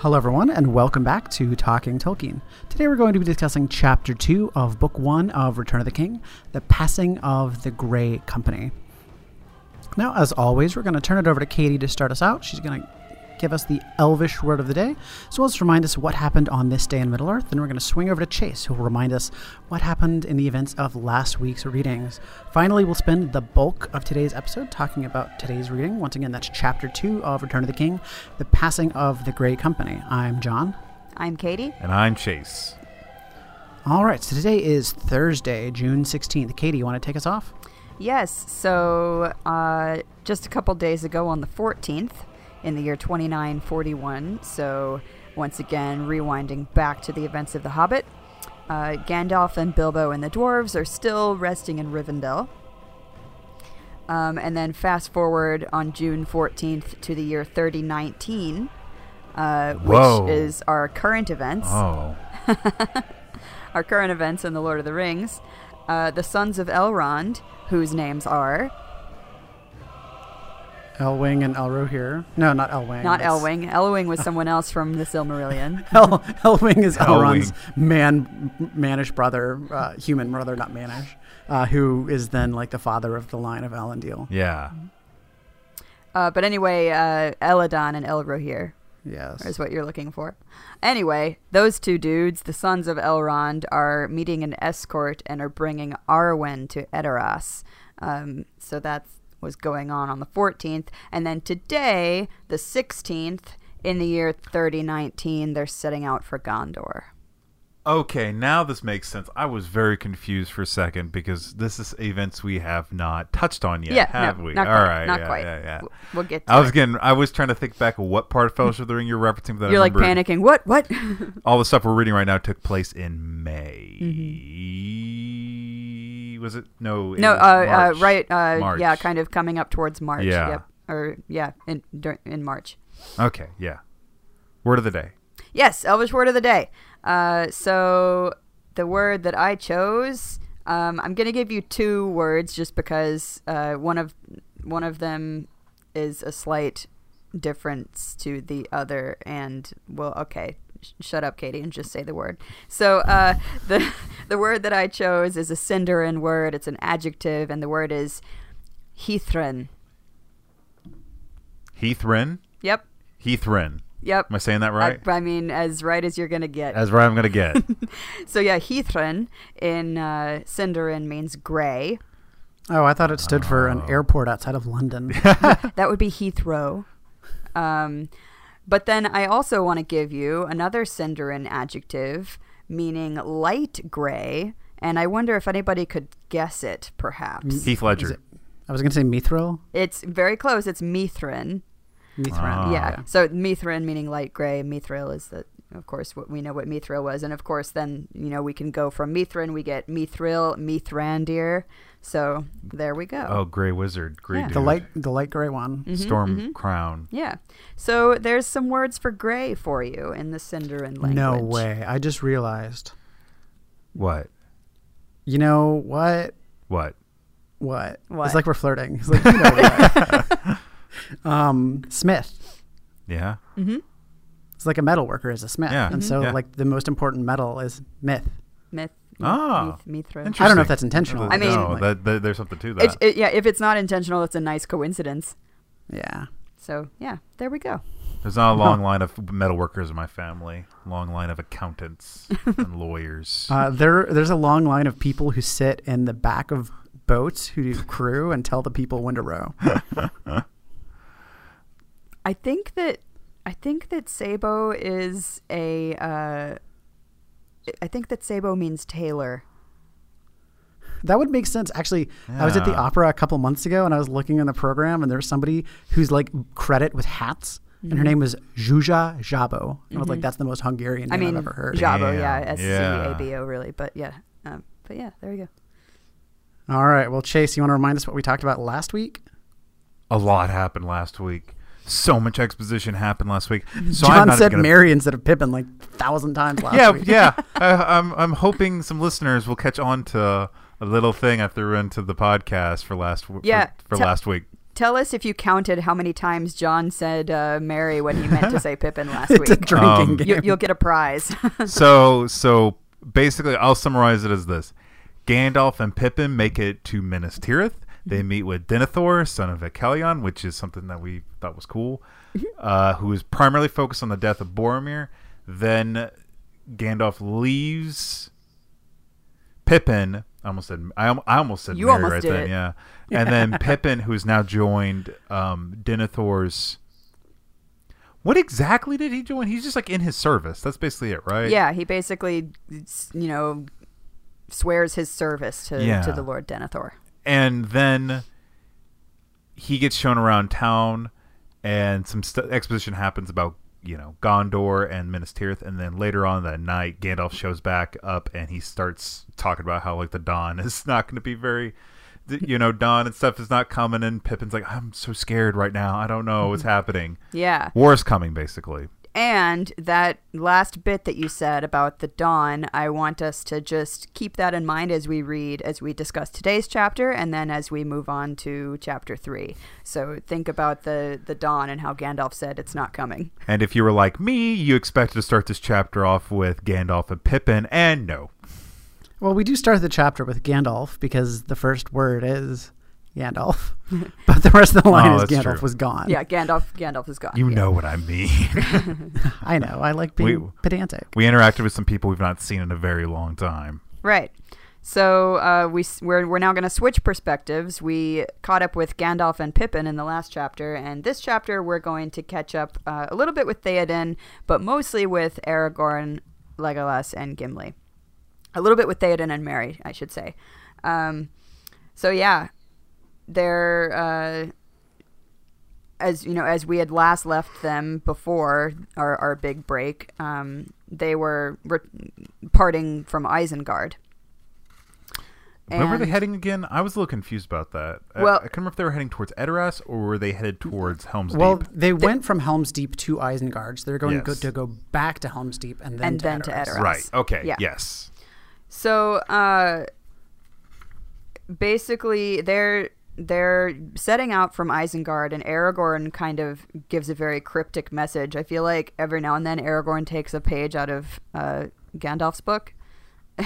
Hello, everyone, and welcome back to Talking Tolkien. Today we're going to be discussing Chapter 2 of Book 1 of Return of the King The Passing of the Grey Company. Now, as always, we're going to turn it over to Katie to start us out. She's going to give us the Elvish word of the day, as well as remind us what happened on this day in Middle Earth. Then we're going to swing over to Chase, who will remind us what happened in the events of last week's readings. Finally, we'll spend the bulk of today's episode talking about today's reading. Once again, that's Chapter 2 of Return of the King The Passing of the Grey Company. I'm John. I'm Katie. And I'm Chase. All right, so today is Thursday, June 16th. Katie, you want to take us off? Yes, so uh, just a couple days ago on the 14th, in the year 2941, so once again rewinding back to the events of The Hobbit, uh, Gandalf and Bilbo and the dwarves are still resting in Rivendell. Um, and then fast forward on June 14th to the year 3019, uh, Whoa. which is our current events. Oh. our current events in The Lord of the Rings. Uh, the sons of Elrond, whose names are Elwing and Elrohir. No, not Elwing. not That's- Elwing. Elwing was someone else from the Silmarillion. El- Elwing is Elwing. Elrond's man, manish brother, uh, human brother, not manish, uh, who is then like the father of the line of Elendil. Yeah. Uh, but anyway, uh, Elladan and Elrohir Yes. is what you're looking for. Anyway, those two dudes, the sons of Elrond, are meeting an escort and are bringing Arwen to Edoras. Um, so that was going on on the 14th. And then today, the 16th, in the year 3019, they're setting out for Gondor. Okay, now this makes sense. I was very confused for a second because this is events we have not touched on yet, Yeah, have no, we? All quite, right, not yeah, quite. yeah, yeah. We'll get to I was it. getting. I was trying to think back of what part of Fellowship of the Ring you're referencing. But I You're like panicking. What? What? All the stuff we're reading right now took place in May. Mm-hmm. Was it? No. no, was uh, uh, right. Uh, March. yeah, kind of coming up towards March. Yeah. Yep. Or yeah, in in March. Okay. Yeah. Word of the day. Yes, Elvish word of the day. Uh, so the word that I chose, um, I'm gonna give you two words just because uh, one of one of them is a slight difference to the other, and well, okay. Sh- Shut up, Katie, and just say the word. So uh, the the word that I chose is a Sindarin word. It's an adjective, and the word is Heathrin. Heathrin. Yep, Heathrin. yep. Am I saying that right? I, I mean, as right as you're gonna get. As right. I'm gonna get. So yeah, Heathrin in uh, Sindarin means gray. Oh, I thought it stood for an Oh. airport outside of London. That would be Heathrow. Um, but then I also want to give you another Sindarin adjective meaning light gray, and I wonder if anybody could guess it. Perhaps Heath Ledger. It- I was going to say Mithril. it's very close. It's Mithrin. Mithril. Ah. yeah. So Mithrin meaning light gray. Mithril is the, of course, what we know what Mithril was, and of course, then you know we can go from Mithrin, we get Mithril, Mithrandir. So there we go. Oh, Gray Wizard. Great Yeah. dude. The light, the light gray one. Mhm, Storm mhm. Crown. Yeah. So there's some words for gray for you in the Sindarin language. No way. I just realized. What? You know what? What? What? What? It's like we're flirting. It's like, you know what? um, Smith. Yeah. Mm-hmm. It's like a metal worker is a smith. Yeah. And Mhm. so, Yeah. like, the most important metal is myth. Myth. Ah. Myth, Mithra. Interesting. I don't know if that's intentional. I mean- no, that, that- there's something to It, that. it, yeah, if it's not intentional, it's a nice coincidence. Yeah. So yeah, there we go. there's not a long line of metal workers in my family. Long line of accountants and lawyers. Uh, there, there's a long line of people who sit in the back of boats who do crew and tell the people when to row. I think that I think that Szabo is a. Uh, I think that Szabo means tailor. That would make sense. Actually, I was at the opera a couple months ago and I was looking in the program and there was somebody who's like credit with hats and her Mhm. name was Zsuzsa Szabo. And I was like, Mhm. that's the most Hungarian I name mean, I've ever heard. Szabo, yeah, S C yeah. A B O, really, but yeah, um, but yeah, there you go. All right. Well, Chase, you want to remind us what we talked about last week? a lot happened last week. So much exposition happened last week. So I'm John not said gonna, Merry instead of Pippin like a thousand times last Yeah, week. yeah. I, I'm I'm hoping some listeners will catch on to a little thing I threw into the podcast for last w- Yeah, for, for tell- last week. tell us if you counted how many times John said uh, Merry when he meant to say Pippin last it's a week. drinking Um, game. you, you'll get a prize. so so basically i'll summarize it as this gandalf and pippin make it to minas tirith they meet with denethor son of Ecthelion, which is something that we thought was cool uh, who is primarily focused on the death of boromir then gandalf leaves pippin I almost said I, I almost said You Merry almost right did then, it. yeah. And then Pippin, who's now joined um, Denethor's. What exactly did he join? He's just like in his service. That's basically it, right? yeah, he basically, you know, swears his service to, Yeah. to the Lord Denethor. And then he gets shown around town and some st- exposition happens about you know Gondor and Minas Tirith and then later on that night Gandalf shows back up and he starts talking about how like the dawn is not going to be very you know dawn and stuff is not coming and Pippin's like I'm so scared right now. I don't know what's mm-hmm. happening. Yeah. war is coming basically And that last bit that you said about the dawn, I want us to just keep that in mind as we read, as we discuss today's chapter, and then as we move on to chapter three. So think about the the dawn and how Gandalf said it's not coming. and if you were like me you expected to start this chapter off with Gandalf and Pippin and no Well, we do start the chapter with Gandalf because the first word is Gandalf, but the rest of the line Oh, is Gandalf true. was gone. Yeah, Gandalf. Gandalf is gone. you yeah. know what I mean I know. I like being We- pedantic. we interacted with some people we've not seen in a very long time Right. So uh, we we're, we're now going to switch perspectives. We caught up with Gandalf and Pippin in the last chapter, and this chapter we're going to catch up uh, a little bit with Theoden, but mostly with Aragorn, Legolas, and Gimli. A little bit with Theoden and Merry, I should say. Um, so yeah, they're uh, as you know, as we had last left them before our our big break. Um, they were re- parting from Isengard. Where were they heading again? I was a little confused about that. I- Well- I, couldn't remember if they were heading towards Edoras or were they headed towards Helm's Well, Deep. they went from Helm's Deep to Isengard, so they're going Yes. go, to go back to Helm's Deep and then And to then to Edoras. Edoras. Right. Okay. Yeah. Yes. So uh, basically, they're they're setting out from Isengard, and Aragorn kind of gives a very cryptic message. I feel like every now and then Aragorn takes a page out of uh, Gandalf's book.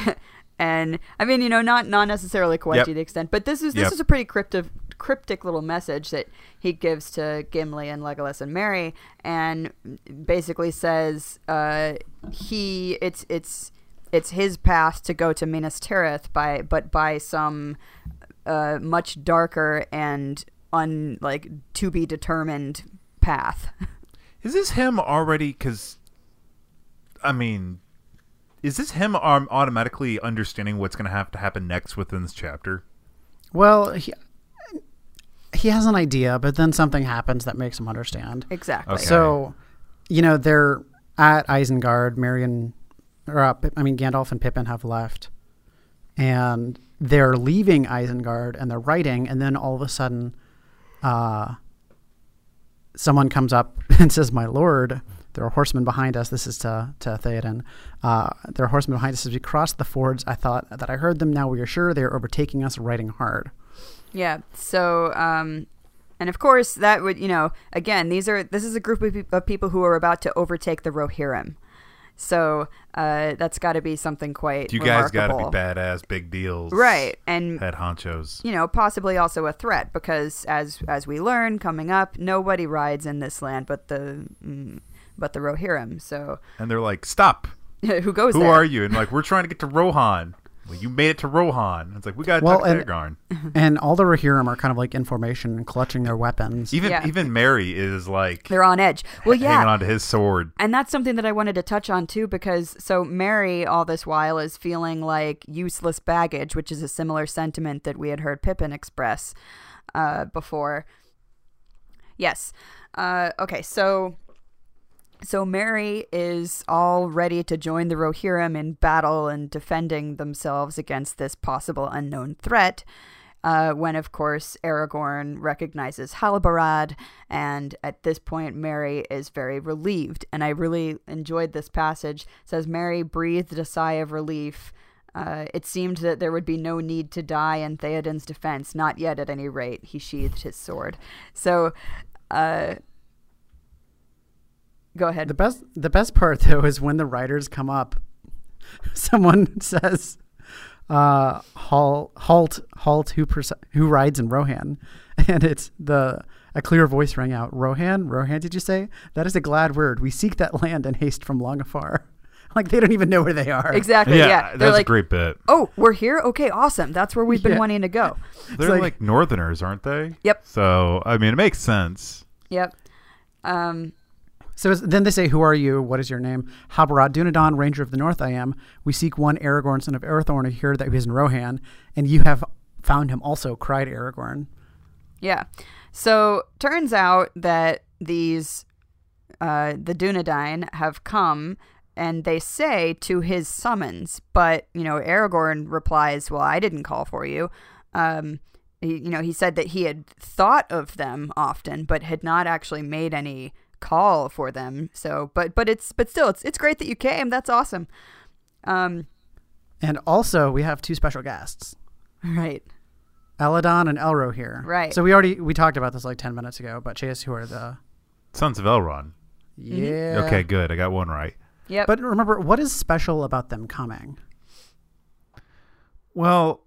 And I mean, you know, not not necessarily quite Yep. to the extent, but this is this Yep. is a pretty cryptic cryptic little message that he gives to Gimli and Legolas and Merry, and basically says uh, he it's it's it's his path to go to Minas Tirith by but by some uh, much darker and un like to be determined path. Is this him already? Because, I mean, is this him um, automatically understanding what's going to have to happen next within this chapter? Well, he, he has an idea, but then something happens that makes him understand. exactly. Okay. So, you know, they're at Isengard. Marion, or uh, I mean, Gandalf and Pippin have left, and they're leaving Isengard, and they're writing, and then all of a sudden, uh, someone comes up and says, "My lord." There are horsemen behind us. This is to, to Theoden. Uh, there are horsemen behind us as we cross the fords. I thought that I heard them. Now we are sure they are overtaking us, riding hard. Yeah. So, um, and of course, that would you know, again, these are this is a group of people who are about to overtake the Rohirrim. So uh, that's got to be something quite. You guys got to be badass, big deals, right? And Head honchos. you know, possibly also a threat because as as we learn coming up, nobody rides in this land but the mm, but the Rohirrim. So And they're like, "Stop! who goes Who there? are you?" And like, "We're trying to get to Rohan." Well, you made it to Rohan. It's like we got to Well, talk to and- Aragorn. and all the Rohirrim are kind of like in formation clutching their weapons. Even Yeah. even Merry is like They're on edge. Well, yeah. hanging on to his sword. And that's something that I wanted to touch on too, because so Merry, all this while, is feeling like useless baggage, which is a similar sentiment that we had heard Pippin express uh, before. Yes. Uh, okay, so so Merry is all ready to join the Rohirrim in battle and defending themselves against this possible unknown threat. Uh, when, of course, Aragorn recognizes Halbarad, and at this point, Merry is very relieved. And I really enjoyed this passage. It says Merry breathed a sigh of relief Uh, it seemed that there would be no need to die in Theoden's defense, not yet at any rate. He sheathed his sword. So, uh, go ahead. The best the best part though is when the writers come up, someone says, uh, "Halt, halt, halt! Who pers- who rides in Rohan?" And it's the a clear voice rang out, "Rohan, Rohan, did you say? That is a glad word. We seek that land in haste from long afar." Like they don't even know where they are. exactly. Yeah, Yeah. They're that's like, a great bit. oh, we're here? Okay, awesome. That's where we've been Yeah. wanting to go. They're like- like, Northerners, aren't they? Yep. So I mean, it makes sense. Yep. Um, So then they say, "Who are you? What is your name?" Halbarad Dunadan, Ranger of the North. I am. We seek one Aragorn, son of Arathorn, heard that he is in Rohan, and you have found him also. Cried Aragorn. Yeah. So turns out that these uh, the Dunedain have come and they say to his summons, but you know Aragorn replies, "Well, I didn't call for you." Um, you know, he said that he had thought of them often, but had not actually made any call for them. So, but but it's but still, it's it's great that you came. That's awesome. Um, And also, we have two special guests, right. Elladan and Elrohir. Right. So we already we talked about this like ten minutes ago. But Chase, who are the Sons of Elrond. yeah? Okay, good. I got one right. Yeah. But remember, what is special about them coming? Well,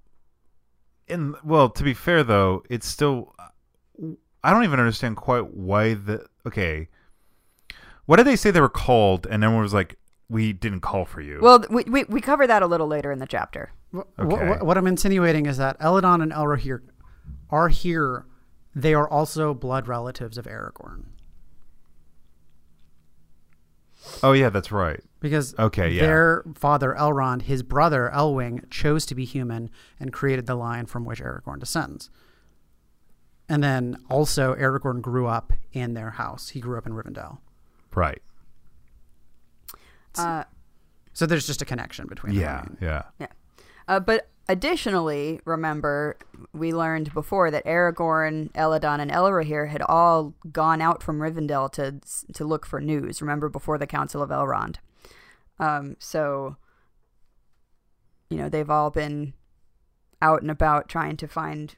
in well, to be fair though, it's still. I don't even understand quite why the. Okay, what did they say they were called? And everyone was like, "We didn't call for you." well, we, we we cover that a little later in the chapter. Wh- wh- Okay. wh- what I'm insinuating is that Elladan and Elrohir are here. They are also blood relatives of Aragorn oh yeah, that's right. because Okay, yeah. their father Elrond, his brother Elwing, chose to be human and created the line from which Aragorn descends. And then also Aragorn grew up in their house. He grew up in Rivendell. Right. Uh, So there's just a connection between them. Yeah. Yeah. Yeah. Uh, but additionally, remember, we learned before that Aragorn, Elladan, and Elrohir had all gone out from Rivendell to to look for news. Remember, before the Council of Elrond. Um, so, you know, they've all been out and about trying to find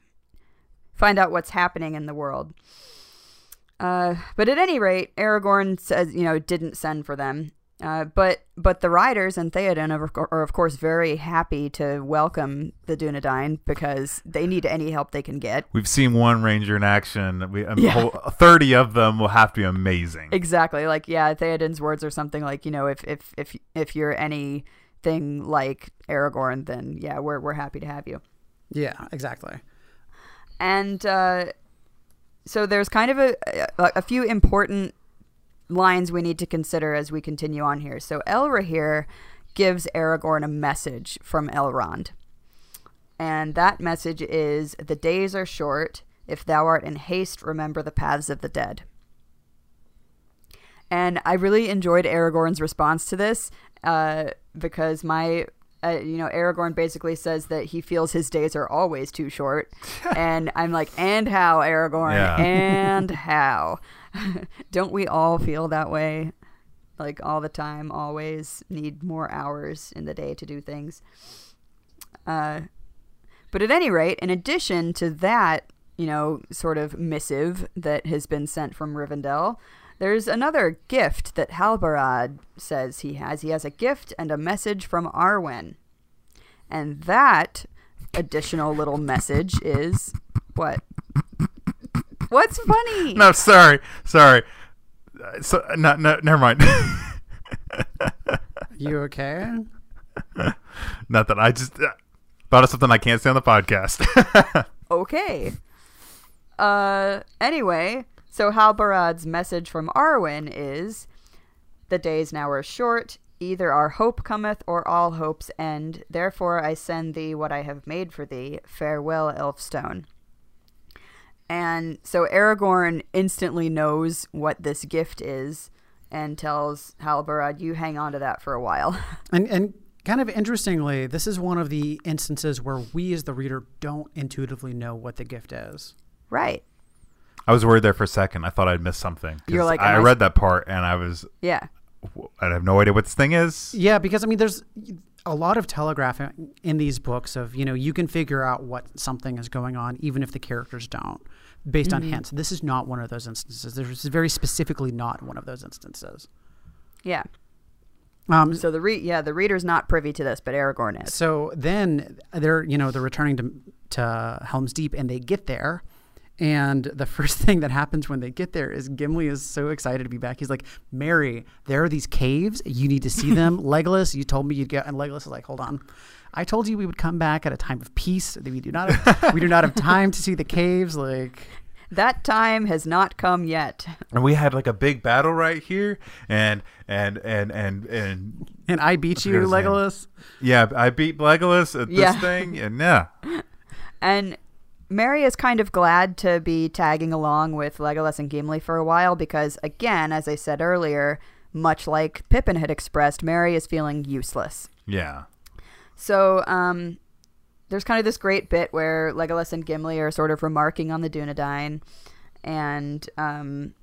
find out what's happening in the world. Uh, but at any rate, Aragorn says, you know, didn't send for them. Uh, but but the riders and Theoden are, are of course very happy to welcome the Dunedain because they need any help they can get. We've seen one ranger in action. We, a Yeah. whole, thirty of them will have to be amazing. Exactly, like yeah, Theoden's words are something like you know if if if if you're anything like Aragorn, then yeah, we're we're happy to have you. Yeah, exactly. and uh, so there's kind of a, a a few important lines we need to consider as we continue on here. So Elrohir gives Aragorn a message from Elrond, and that message is: "The days are short. If thou art in haste, remember the paths of the dead." And I really enjoyed Aragorn's response to this uh, because my, uh, you know, Aragorn basically says that he feels his days are always too short. and I'm like, and how, Aragorn? Yeah. And how? Don't we all feel that way? Like all the time, always need more hours in the day to do things. Uh, but at any rate, in addition to that, you know, sort of missive that has been sent from Rivendell, there's another gift that Halbarad says he has. He has a gift and a message from Arwen. And that additional little message is what? What's funny? No, sorry, sorry. Uh, So, no, no, never mind. You okay? Not that I just uh, thought of something I can't say on the podcast. okay. Uh, anyway, so Halbarad's message from Arwen is The days now are short, either our hope cometh or all hopes end. Therefore I send thee what I have made for thee. Farewell, Elfstone. And so Aragorn instantly knows what this gift is and tells Halbarad, You hang on to that for a while. And and kind of interestingly, this is one of the instances where we as the reader don't intuitively know what the gift is. right. I was worried there for a second. I thought I'd missed something. You're like, I I- read that part and I was Yeah. I have no idea what this thing is. Yeah, because I mean, there's a lot of telegraphing in these books of you know you can figure out what something is going on even if the characters don't based on hints. This is not one of those instances. This is very specifically not one of those instances. Yeah. Um, So the re- yeah the reader's not privy to this, but Aragorn is. So then they're you know they're returning to to Helm's Deep and they get there, and the first thing that happens when they get there is Gimli is so excited to be back. He's like, "Merry, there are these caves. You need to see them." Legolas, you told me you'd get, and Legolas is like, "Hold on." I told you we would come back at a time of peace. We do not have, we do not have time to see the caves. Like, That time has not come yet. And we had like a big battle right here, and and and and and and I beat you, forget his name. Legolas. yeah, I beat Legolas at Yeah. this thing, and yeah, And Merry is kind of glad to be tagging along with Legolas and Gimli for a while because, again, as I said earlier, much like Pippin had expressed, Merry is feeling useless. yeah. So, um, there's kind of this great bit where Legolas and Gimli are sort of remarking on the Dunedain, and um,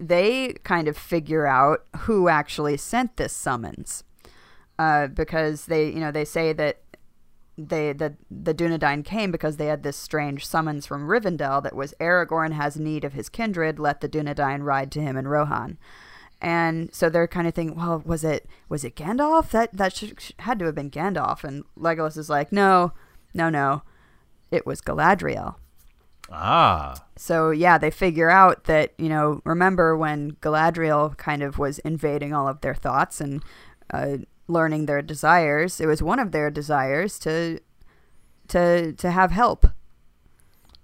they kind of figure out who actually sent this summons, uh, because they, you know, they say that they that the Dunedain came because they had this strange summons from Rivendell that was Aragorn has need of his kindred, let the Dunedain ride to him in Rohan. And so they're kind of thinking, well, was it was it Gandalf? That that should, sh- had to have been Gandalf. And Legolas is like, no, no, no, it was Galadriel. Ah, So yeah, they figure out that you know, remember when Galadriel kind of was invading all of their thoughts and uh, learning their desires. It was one of their desires to to to have help.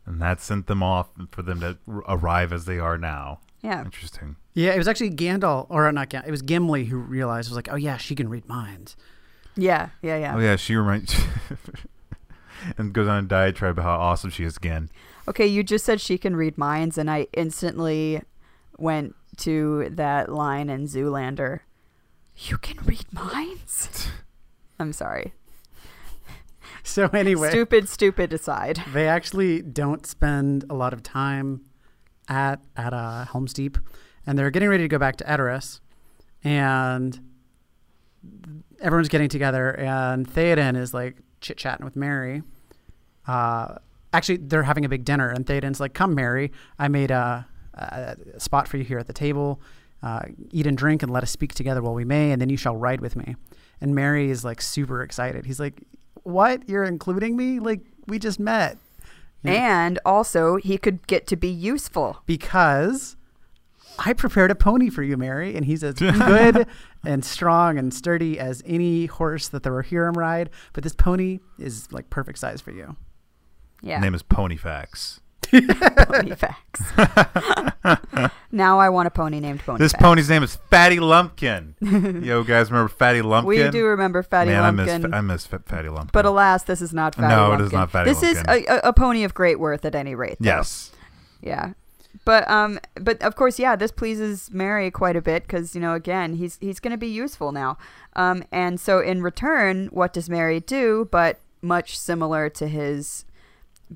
and that sent them off for them to r- arrive as they are now. Yeah, Interesting. Yeah, it was actually Gandalf, or not Gandalf. It was Gimli who realized was like, "Oh yeah, she can read minds." yeah, yeah, yeah. Oh yeah, she reminds. and goes on a diatribe about how awesome she is again. Okay, you just said she can read minds, and I instantly went to that line in Zoolander. You can read minds. I'm sorry. So anyway, Stupid, stupid aside. they actually don't spend a lot of time at at uh, Helm's Deep, and they're getting ready to go back to Edoras, and everyone's getting together, and Theoden is like chit chatting with Merry. Uh, actually, they're having a big dinner, and Theoden's like, "Come, Merry, I made a, a spot for you here at the table. Uh, eat and drink, and let us speak together while we may, and then you shall ride with me." And Merry is like super excited. He's like, "What? You're including me? Like we just met." And also, he could get to be useful. because I prepared a pony for you, Merry, and he's as good and strong and sturdy as any horse that the Rohirrim ride. But this pony is like perfect size for you. Yeah. his Name is Ponyfax. Pony facts. now I want a pony named Pony. This Facts. pony's name is Fatty Lumpkin. Yo, guys, remember Fatty Lumpkin? We do remember Fatty Man, Lumpkin. I miss I miss Fatty Lumpkin. but alas, this is not Fatty No, it Lumpkin. is not Fatty This is Lumpkin. a, a, a pony of great worth at any rate. though. yes, Yeah. But um, but of course, yeah, this pleases Merry quite a bit because you know, again, he's he's going to be useful now. Um, and so in return, what does Merry do? But much similar to his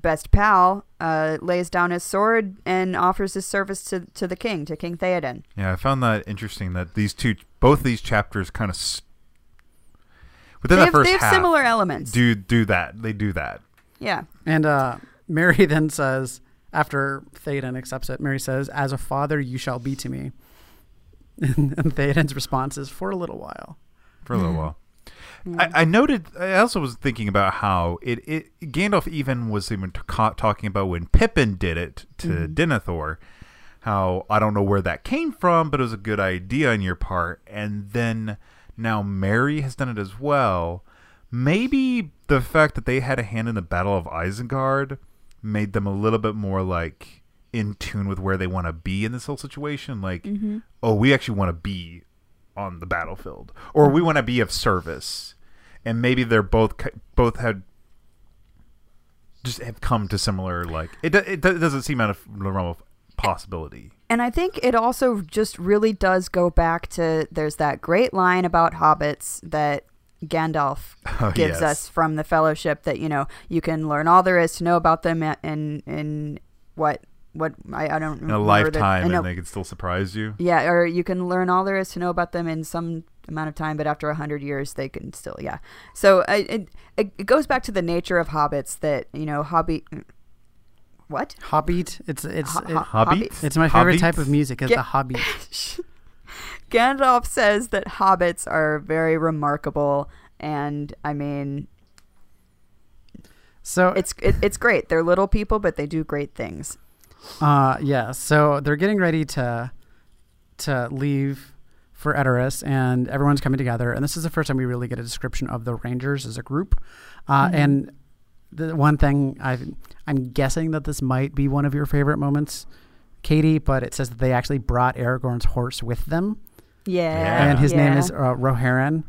best pal, uh, lays down his sword and offers his service to to the king, to King Theoden. yeah. I found that interesting that these two, both these chapters, kind of s- within They the have, first they have half, similar elements. do do that. They do that. yeah. And uh, Merry then says, after Theoden accepts it, Merry says, "As a father, you shall be to me." And, and Theoden's response is, "For a little while." for a little while. I, I noted. I also was thinking about how it, it Gandalf even was even t- talking about when Pippin did it to mm-hmm. Denethor. How I don't know where that came from, but it was a good idea on your part. And then now Merry has done it as well. Maybe the fact that they had a hand in the Battle of Isengard made them a little bit more like in tune with where they want to be in this whole situation. Like, mm-hmm. oh, we actually want to be on the battlefield, or we want to be of service, and maybe they're both both had just have come to similar like it. It doesn't seem out of the realm of possibility. And I think it also just really does go back to there's that great line about hobbits that Gandalf Oh, gives yes. us from the Fellowship that you know you can learn all there is to know about them in in what what I, I don't in a remember the- lifetime, in a- and they could still surprise you. yeah, or you can learn all there is to know about them in some amount of time, but after a hundred years, they can still yeah. So I, it it goes back to the nature of hobbits that you know hobby. Mm, what? Hobbit. It's it's Ho- it- Hobbit? it's my favorite Hobbits? type of music. Is Get- the Hobbit. Gandalf says that hobbits are very remarkable, and I mean, So it's it, it's great. They're little people, but they do great things. Uh, yeah. So they're getting ready to to leave for Edoras, and everyone's coming together. And this is the first time we really get a description of the Rangers as a group. Uh, Mhm. And the one thing I I'm guessing that this might be one of your favorite moments, Katie, but it says that they actually brought Aragorn's horse with them, Yeah, Yeah. and his name is uh, Roheryn.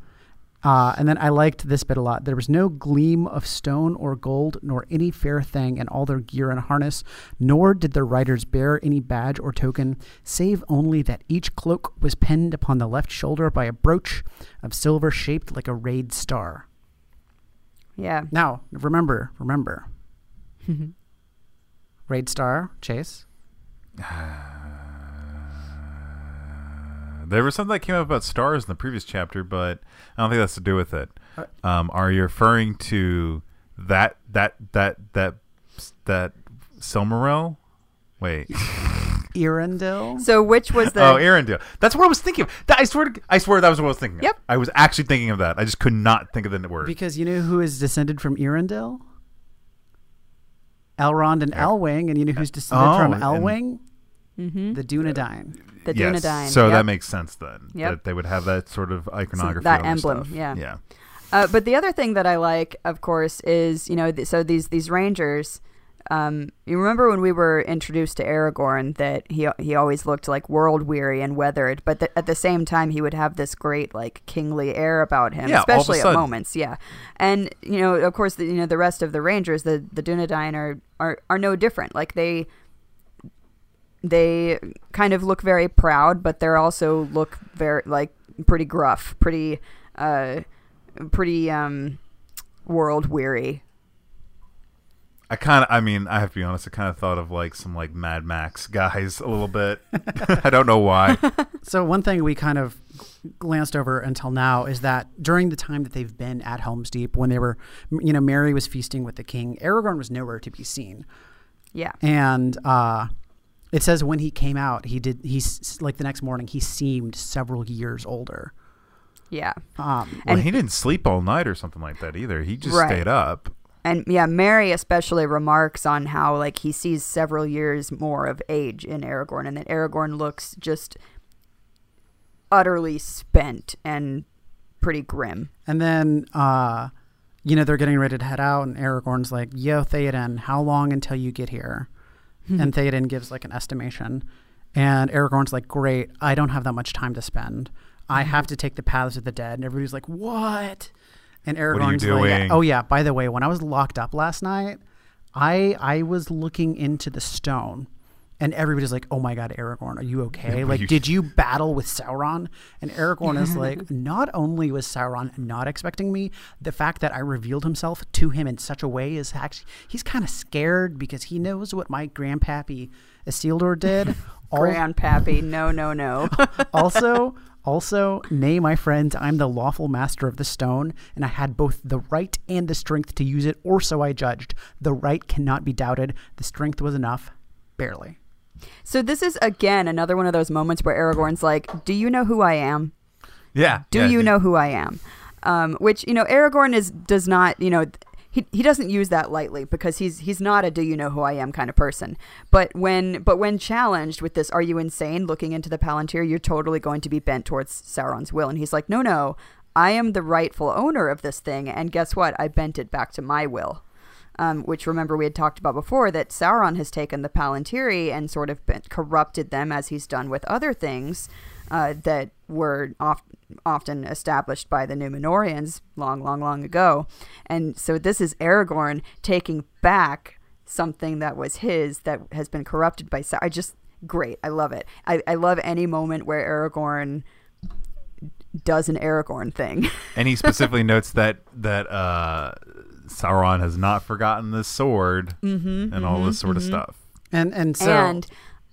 Uh, and then I liked this bit a lot. There was no gleam of stone or gold, nor any fair thing in all their gear and harness, nor did their riders bear any badge or token, save only that each cloak was pinned upon the left shoulder by a brooch of silver shaped like a rayed star. Yeah. Now, remember, remember, rayed star, Chase. There was something that came up about stars in the previous chapter, but I don't think that's to do with it. Uh, Um, are you referring to that that that that that Silmaril? Wait. Eärendil. So which was the oh, Eärendil. That's what I was thinking. of. That, I swear. to- I swear that was what I was thinking. of. Yep. I was actually thinking of that. I just could not think of the word. Because you know who is descended from Eärendil? Elrond and Elwing, and you know who's descended Oh, from and- Elwing? Mhm. The Dunedain. the yes. Dunedain? So Yep. that makes sense then. Yep. That they would have that sort of iconography. that emblem, stuff. yeah. Yeah. Uh, but the other thing that I like, of course, is you know, th- so these these rangers. Um, you remember when we were introduced to Aragorn that he he always looked like world weary and weathered, but th- at the same time he would have this great like kingly air about him, Yeah, all of a especially at moments. Yeah, and you know, of course, the, you know the rest of the rangers, the the Dunedain are are are no different. Like they they kind of look very proud, but they're also look very like pretty gruff, pretty uh, pretty um, world weary. I kind of, I mean, I have to be honest. I kind of thought of like some like Mad Max guys a little bit. I don't know why. So one thing we kind of glanced over until now is that during the time that they've been at Helm's Deep, when they were, you know, Merry was feasting with the king, Aragorn was nowhere to be seen, Yeah, and uh, it says when he came out, he did. He's like the next morning, he seemed several years older. yeah, Um, Well, And- he didn't sleep all night or something like that either. He just Right. stayed up. and yeah. Merry especially remarks on how like he sees several years more of age in Aragorn, and that Aragorn looks just utterly spent and pretty grim. And then, uh, you know, they're getting ready to head out, and Aragorn's like, Yo, Theoden, how long until you get here? Mm-hmm. and Theoden gives like an estimation. And Aragorn's like, Great, I don't have that much time to spend. I have mm-hmm. to take the paths of the dead. And everybody's like, What? And are you Aragorn's like. Oh, yeah, by the way, when I was locked up last night, I I was looking into the stone. And everybody's like, "Oh my God, Aragorn, are you okay? but Like, you- did you battle with Sauron?" And Aragorn is like, "Not only was Sauron not expecting me, the fact that I revealed himself to him in such a way is actually he's kind of scared because he knows what my grandpappy Isildur did. Al- Grandpappy, no, no, no. also, also, nay, my friends, I'm the lawful master of the stone, and I had both the right and the strength to use it, or so I judged. The right cannot be doubted. The strength was enough, barely." So this is again another one of those moments where Aragorn's like, "Do you know who I am?" Yeah. do yeah, you dude. know who I am? Um, which you know, Aragorn is does not you know he he doesn't use that lightly because he's he's not a do you know who I am kind of person. But when but when challenged with this, are you insane? Looking into the Palantir, you're totally going to be bent towards Sauron's will, and he's like, no, no, I am the rightful owner of this thing, and guess what? I bent it back to my will. Um, which remember we had talked about before that Sauron has taken the Palantiri and sort of been, corrupted them as he's done with other things uh, that were oft, often established by the Numenoreans long, long, long ago. And so this is Aragorn taking back something that was his that has been corrupted by Sauron. I just great. I love it. I, I love any moment where Aragorn does an Aragorn thing. And he specifically notes that that uh, Sauron has not forgotten this sword mm-hmm, and all this sort of stuff. And and so and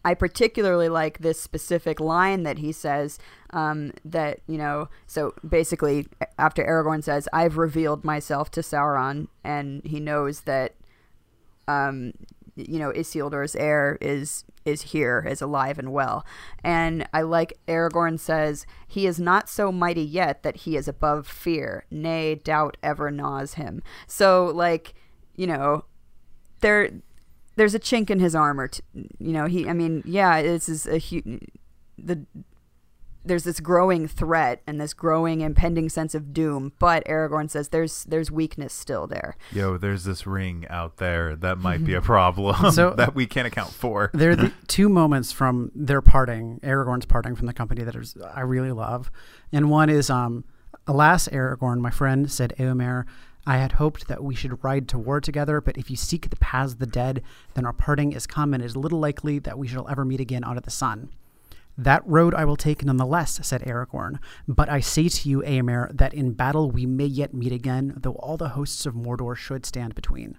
I particularly like this specific line that he says um, that you know. So basically, after Aragorn says, "I've revealed myself to Sauron," and he knows that, um, you know, Isildur's heir is is here, is alive and well. And I like Aragorn says, "He is not so mighty yet that he is above fear. Nay, doubt ever gnaws him." So like, you know, there there's a chink in his armor. T- you know, he. I mean, yeah, this is a huge. The there's this growing threat and this growing impending sense of doom, but Aragorn says there's there's weakness still there. Yo, there's this ring out there that might be a problem So- that we can't account for. there are the two moments from their parting, Aragorn's parting from the company that is I really love, and one is um, alas, Aragorn, my friend, said Eomer. I had hoped that we should ride to war together, but if you seek the paths of the dead, then our parting is come, and it is little likely that we shall ever meet again under the sun. That road I will take nonetheless, said Aragorn. But I say to you, Eomer, that in battle we may yet meet again, though all the hosts of Mordor should stand between.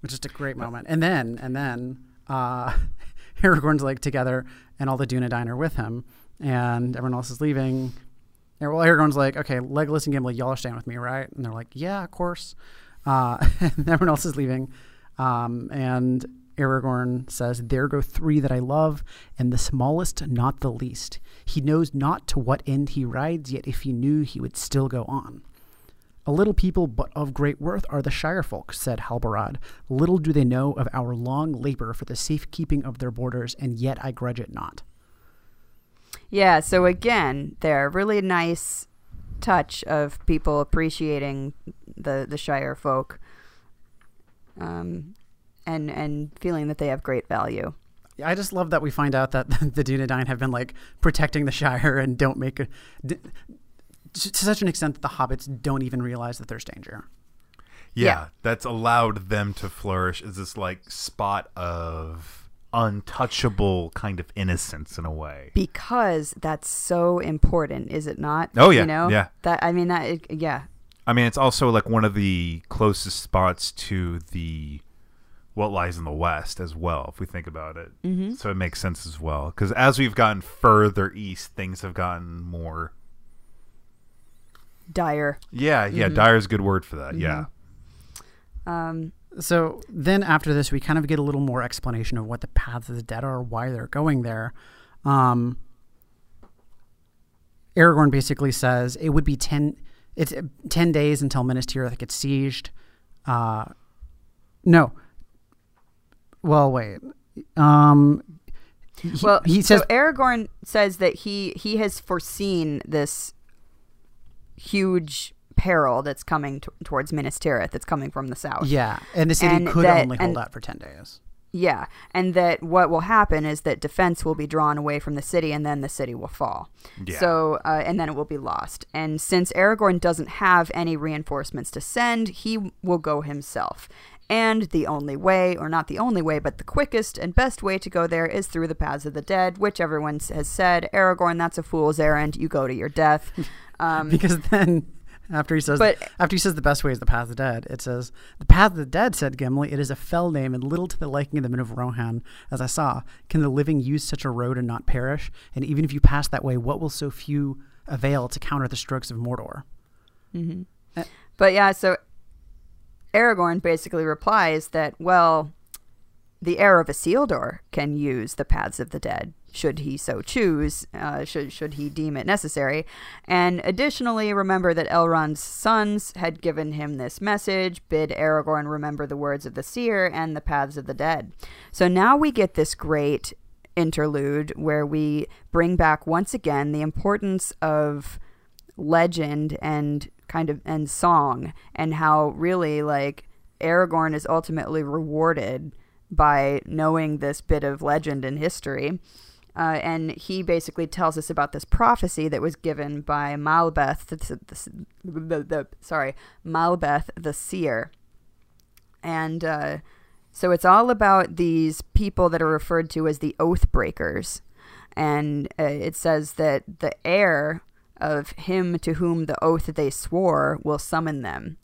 Which is a great moment. And then, and then, uh, Aragorn's like together, and all the Dunedain are with him, and everyone else is leaving. And, well, Aragorn's like, okay, Legolas and Gimli, y'all are staying with me, right? And they're like, yeah, of course. Uh, and everyone else is leaving. Um, and Aragorn says, There go three that I love, and the smallest not the least. He knows not to what end he rides, yet if he knew, he would still go on. A little people, but of great worth, are the Shire folk, said Halbarad. Little do they know of our long labor for the safekeeping of their borders, and yet I grudge it not. Yeah, so again, there really nice touch of people appreciating the the Shire folk, um, and and feeling that they have great value. I just love that we find out that the Dunedain have been like protecting the Shire and don't make a, d- to such an extent that the hobbits don't even realize that there's danger. Yeah, Yeah. that's allowed them to flourish is this like spot of untouchable kind of innocence in a way. Because that's so important, is it not? Oh, yeah, you know yeah. That I mean that it, yeah. I mean, it's also like one of the closest spots to the what lies in the west as well, if we think about it. Mm-hmm. So it makes sense as well because as we've gotten further east, things have gotten more. Dire. Yeah, yeah. Dire is a good word for that. Yeah. Um, So then after this, we kind of get a little more explanation of what the paths of the dead are, why they're going there. Um, Aragorn basically says it would be ten. It's uh, ten days until Minas Tirith gets sieged. Uh, no. Well, wait. Um, he, well, he says so Aragorn says that he he has foreseen this huge peril that's coming t- towards Minas Tirith. That's coming from the south. Yeah, and the city And could that- only hold and- out for ten days. Yeah, and that what will happen is that defense will be drawn away from the city, and then the city will fall. Yeah. So, uh, and then it will be lost. And since Aragorn doesn't have any reinforcements to send, he will go himself. And the only way, or not the only way, but the quickest and best way to go there is through the paths of the dead, which everyone has said, Aragorn, that's a fool's errand. You go to your death. Um, because then after he says But- after he says the best way is the path of the dead, it says the path of the dead, said Gimli, it is a fell name and little to the liking of the men of Rohan, as I saw. Can the living use such a road and not perish? And even if you pass that way, what will so few avail to counter the strokes of Mordor? But yeah, so Aragorn basically replies that, well, the heir of Isildur can use the paths of the dead, should he so choose, uh, should, should he deem it necessary. And additionally, remember that Elrond's sons had given him this message bid Aragorn remember the words of the seer and the paths of the dead. So now we get this great interlude where we bring back once again the importance of legend and kind of and song and how really like Aragorn is ultimately rewarded by knowing this bit of legend and history. Uh, and he basically tells us about this prophecy that was given by Malbeth, the, the, the, the sorry, Malbeth the seer. And uh, so it's all about these people that are referred to as the oath breakers. And uh, it says that the heir of him to whom the oath they swore will summon them.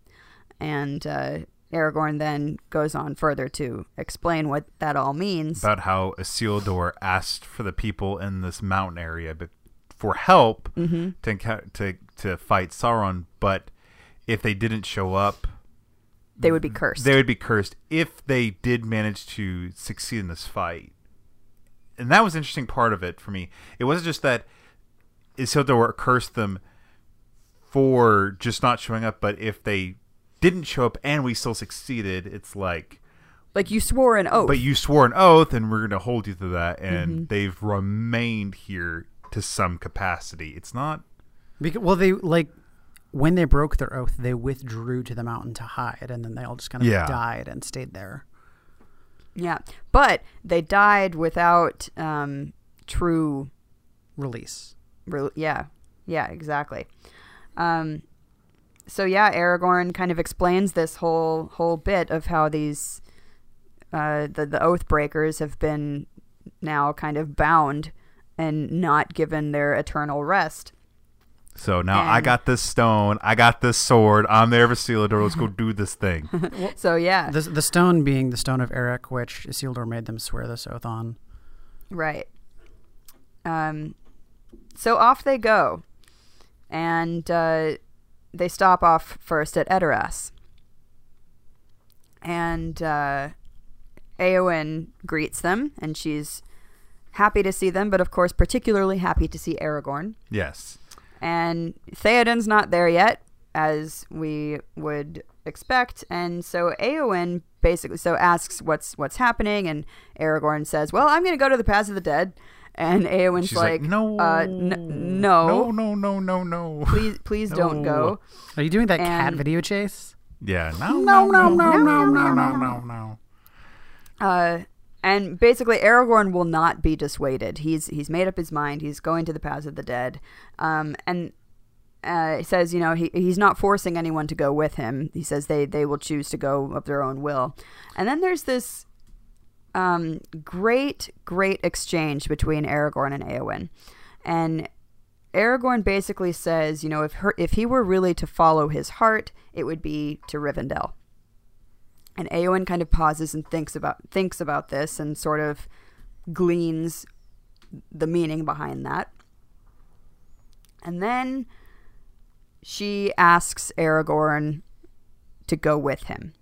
And uh, Aragorn then goes on further to explain what that all means. about how Isildur asked for the people in this mountain area but for help Mm-hmm. to, to to fight Sauron, but if they didn't show up, they would be cursed. they would be cursed. If they did manage to succeed in this fight, and that was the interesting part of it for me. It wasn't just that Isildur cursed them for just not showing up, but if they didn't show up and we still succeeded, it's like like you swore an oath. but you swore an oath and we're going to hold you to that and Mm-hmm. they've remained here to some capacity it's not Because, well, they like when they broke their oath, they withdrew to the mountain to hide, and then they all just kind of Yeah. died and stayed there. yeah, but they died without um, true Release. Re- yeah, yeah, exactly. Um, so yeah, Aragorn kind of explains this whole whole bit of how these uh, the the oath breakers have been now kind of bound and not given their eternal rest. so now i got this stone i got this sword i'm there for Isildur. let's go do this thing So yeah, The, the stone being the stone of Erech, which Isildur made them swear this oath on. right. Um, so off they go, and uh, they stop off first at Edoras. And uh, Eowyn greets them, and she's happy to see them, but of course, particularly happy to see Aragorn. yes And Theoden's not there yet, as we would expect, and so Eowyn basically so asks what's what's happening, and Aragorn says, "Well, I'm going to go to the Paths of the Dead," and Eowyn's she's like, like, no uh, n- no, no no no no no please, please don't go." Are you doing that cat video chase? yeah no no no no no no no no no Uh, and basically, Aragorn will not be dissuaded. He's he's made up his mind. He's going to the paths of the dead. Um, and uh, he says, you know, he he's not forcing anyone to go with him. He says they they will choose to go of their own will. And then there's this um, great great exchange between Aragorn and Eowyn, and Aragorn basically says, you know, if her if he were really to follow his heart, it would be to Rivendell. And Eowyn kind of pauses and thinks about thinks about this and sort of gleans the meaning behind that. And then she asks Aragorn to go with him.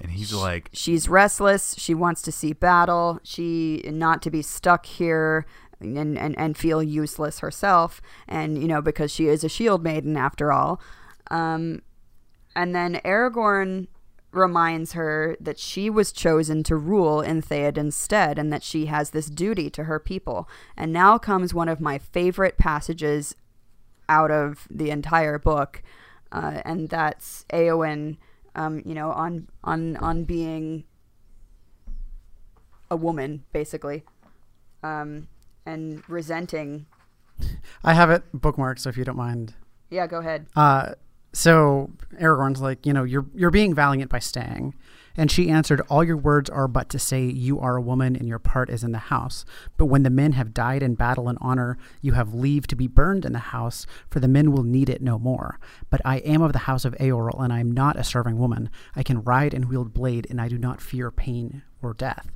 And he's like She's restless. She wants to see battle. She not to be stuck here and, and, and feel useless herself. And, you know, because she is a shield maiden after all. Um, and then Aragorn reminds her that she was chosen to rule in Theoden's stead and that she has this duty to her people. And now comes one of my favorite passages out of the entire book, uh, and that's Eowyn, um, you know, on on on being a woman, basically, um, and resenting. I have it bookmarked, so if you don't mind. Yeah, go ahead. Uh, so Aragorn's like, you know, you're you're being valiant by staying. And she answered, All your words are but to say you are a woman and your part is in the house. But when the men have died in battle and honor, you have leave to be burned in the house, for the men will need it no more. But I am of the house of Eorl, and I am not a serving woman. I can ride and wield blade, and I do not fear pain or death.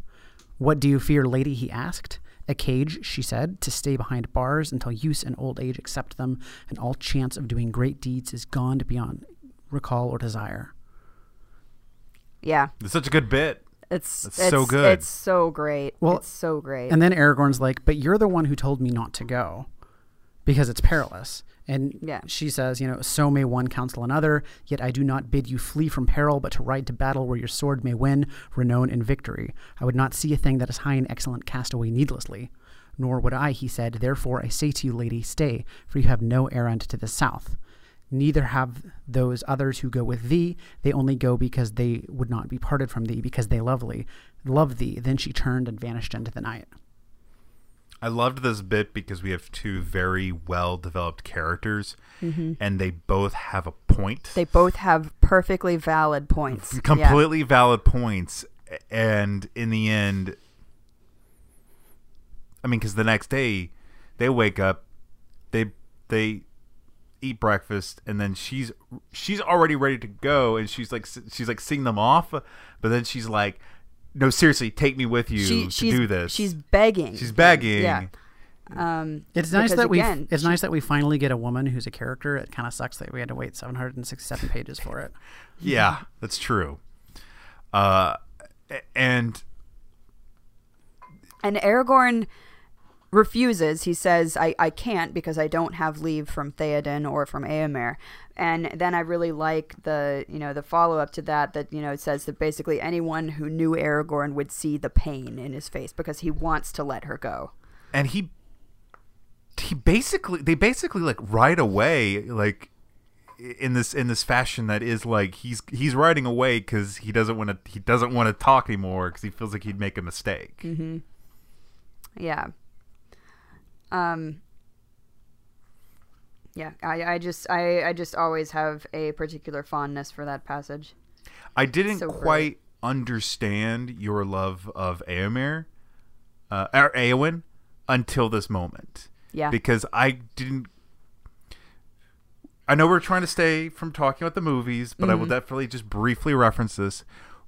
What do you fear, lady? he asked. A cage, she said, to stay behind bars until use and old age accept them, and all chance of doing great deeds is gone beyond recall or desire. Yeah, it's such a good bit it's That's it's so good. It's so great. Well, it's so great. And then Aragorn's like, But you're the one who told me not to go because it's perilous. And Yeah. she says, You know, so may one counsel another, yet I do not bid you flee from peril, but to ride to battle where your sword may win renown and victory. I would not see a thing that is high and excellent cast away needlessly. Nor would I, he said. Therefore I say to you, lady, stay, for you have no errand to the south. Neither have those others who go with thee. They only go because they would not be parted from thee, because they love thee. Love thee. Then she turned and vanished into the night. I loved this bit because we have two very well developed characters mm-hmm. and they both have a point. they both have perfectly valid points. Yeah. completely valid points and in the end I mean cuz the next day they wake up they they eat breakfast, and then she's she's already ready to go, and she's like she's like seeing them off, but then she's like, "No, seriously, take me with you She, to do this." She's begging. she's begging. Yeah. Um, It's nice that we. It's she- nice that we finally get a woman who's a character. It kind of sucks that we had to wait 767 pages for it. Yeah, that's true. Uh, and And Aragorn refuses. He says, I, I can't because I don't have leave from Theoden or from Eomer. And then I really like the, you know, the follow up to that that, you know, it says that basically anyone who knew Aragorn would see the pain in his face because he wants to let her go. and he he basically they basically like right away like in this in this fashion that is like he's he's riding away because he doesn't want to he doesn't want to talk anymore because he feels like he'd make a mistake. Mm-hmm. Yeah. Um Yeah, I, I just I, I just always have a particular fondness for that passage. I didn't So quite understand your love of Eomer, uh, or Eowyn, until this moment. Yeah. Because I didn't. I know we're trying to stay from talking about the movies, but I Mm-hmm. will definitely just briefly reference this.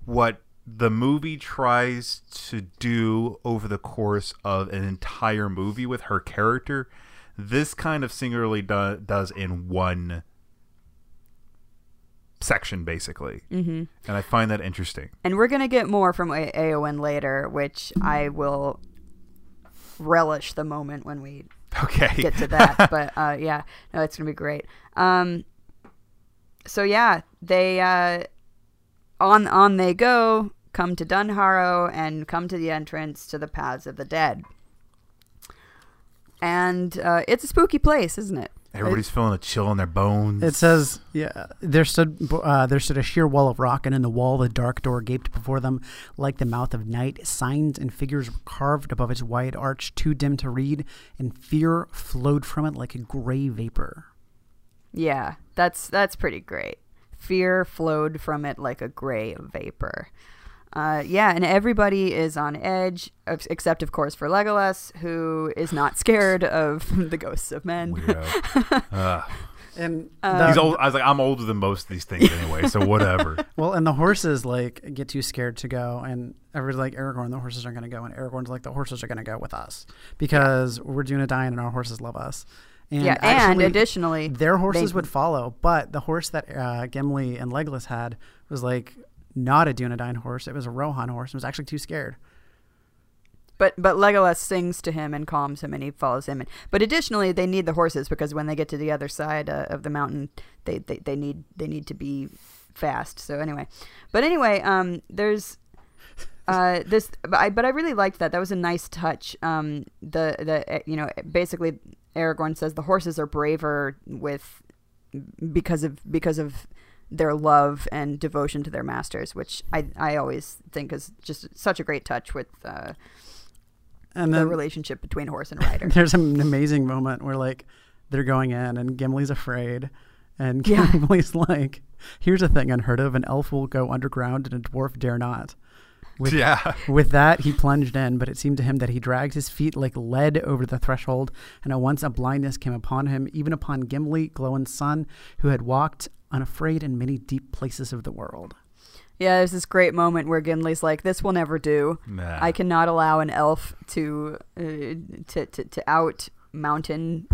What the movie tries to do over the course of an entire movie with her character, this kind of singularly do- does in one section, basically. Mm-hmm. And I find that interesting. And we're gonna get more from A- Aowen later, which I will relish the moment when we Okay. get to that. but uh, yeah, no, it's gonna be great. Um, so yeah, they uh, on on they go, come to Dunharrow, and come to the entrance to the Paths of the Dead. And uh, it's a spooky place, isn't it? Everybody's feeling a chill in their bones. It says, "Yeah, there stood uh, there stood a sheer wall of rock, and in the wall the dark door gaped before them like the mouth of night. Signs and figures were carved above its wide arch, too dim to read, and fear flowed from it like a gray vapor." Yeah, that's that's pretty great. Fear flowed from it like a gray vapor. Uh, yeah, and everybody is on edge, except of course for Legolas, who is not scared of the ghosts of men. Weirdo. And the- He's old. I was like, I'm older than most of these things anyway, so whatever. well, and the horses like get too scared to go, and everybody's like, "Aragorn, the horses aren't going to go," and Aragorn's like, "The horses are going to go with us because we're doing a dying, and our horses love us." And yeah, actually, and additionally, their horses they- would follow, but the horse that uh, Gimli and Legolas had was like not a Dunedain horse; it was a Rohan horse. and was actually too scared. But but Legolas sings to him and calms him, and he follows him. And, but additionally, they need the horses because when they get to the other side uh, of the mountain, they, they, they need they need to be fast. So anyway, but anyway, um, there's uh this, but I but I really liked that. That was a nice touch. Um, the the you know basically Aragorn says the horses are braver with because of because of their love and devotion to their masters, which I I always think is just such a great touch with. Uh, And the relationship between horse and rider. there's an amazing moment where like they're going in, and Gimli's afraid, and Yeah. Gimli's like, "Here's a thing unheard of: an elf will go underground, and a dwarf dare not." With, yeah. With that, he plunged in, but it seemed to him that he dragged his feet like lead over the threshold, and at once a blindness came upon him, even upon Gimli, Gloin's son, who had walked unafraid in many deep places of the world. yeah, there's this great moment where Gimli's like, "This will never do. Nah. I cannot allow an elf to uh, to, to to out mountain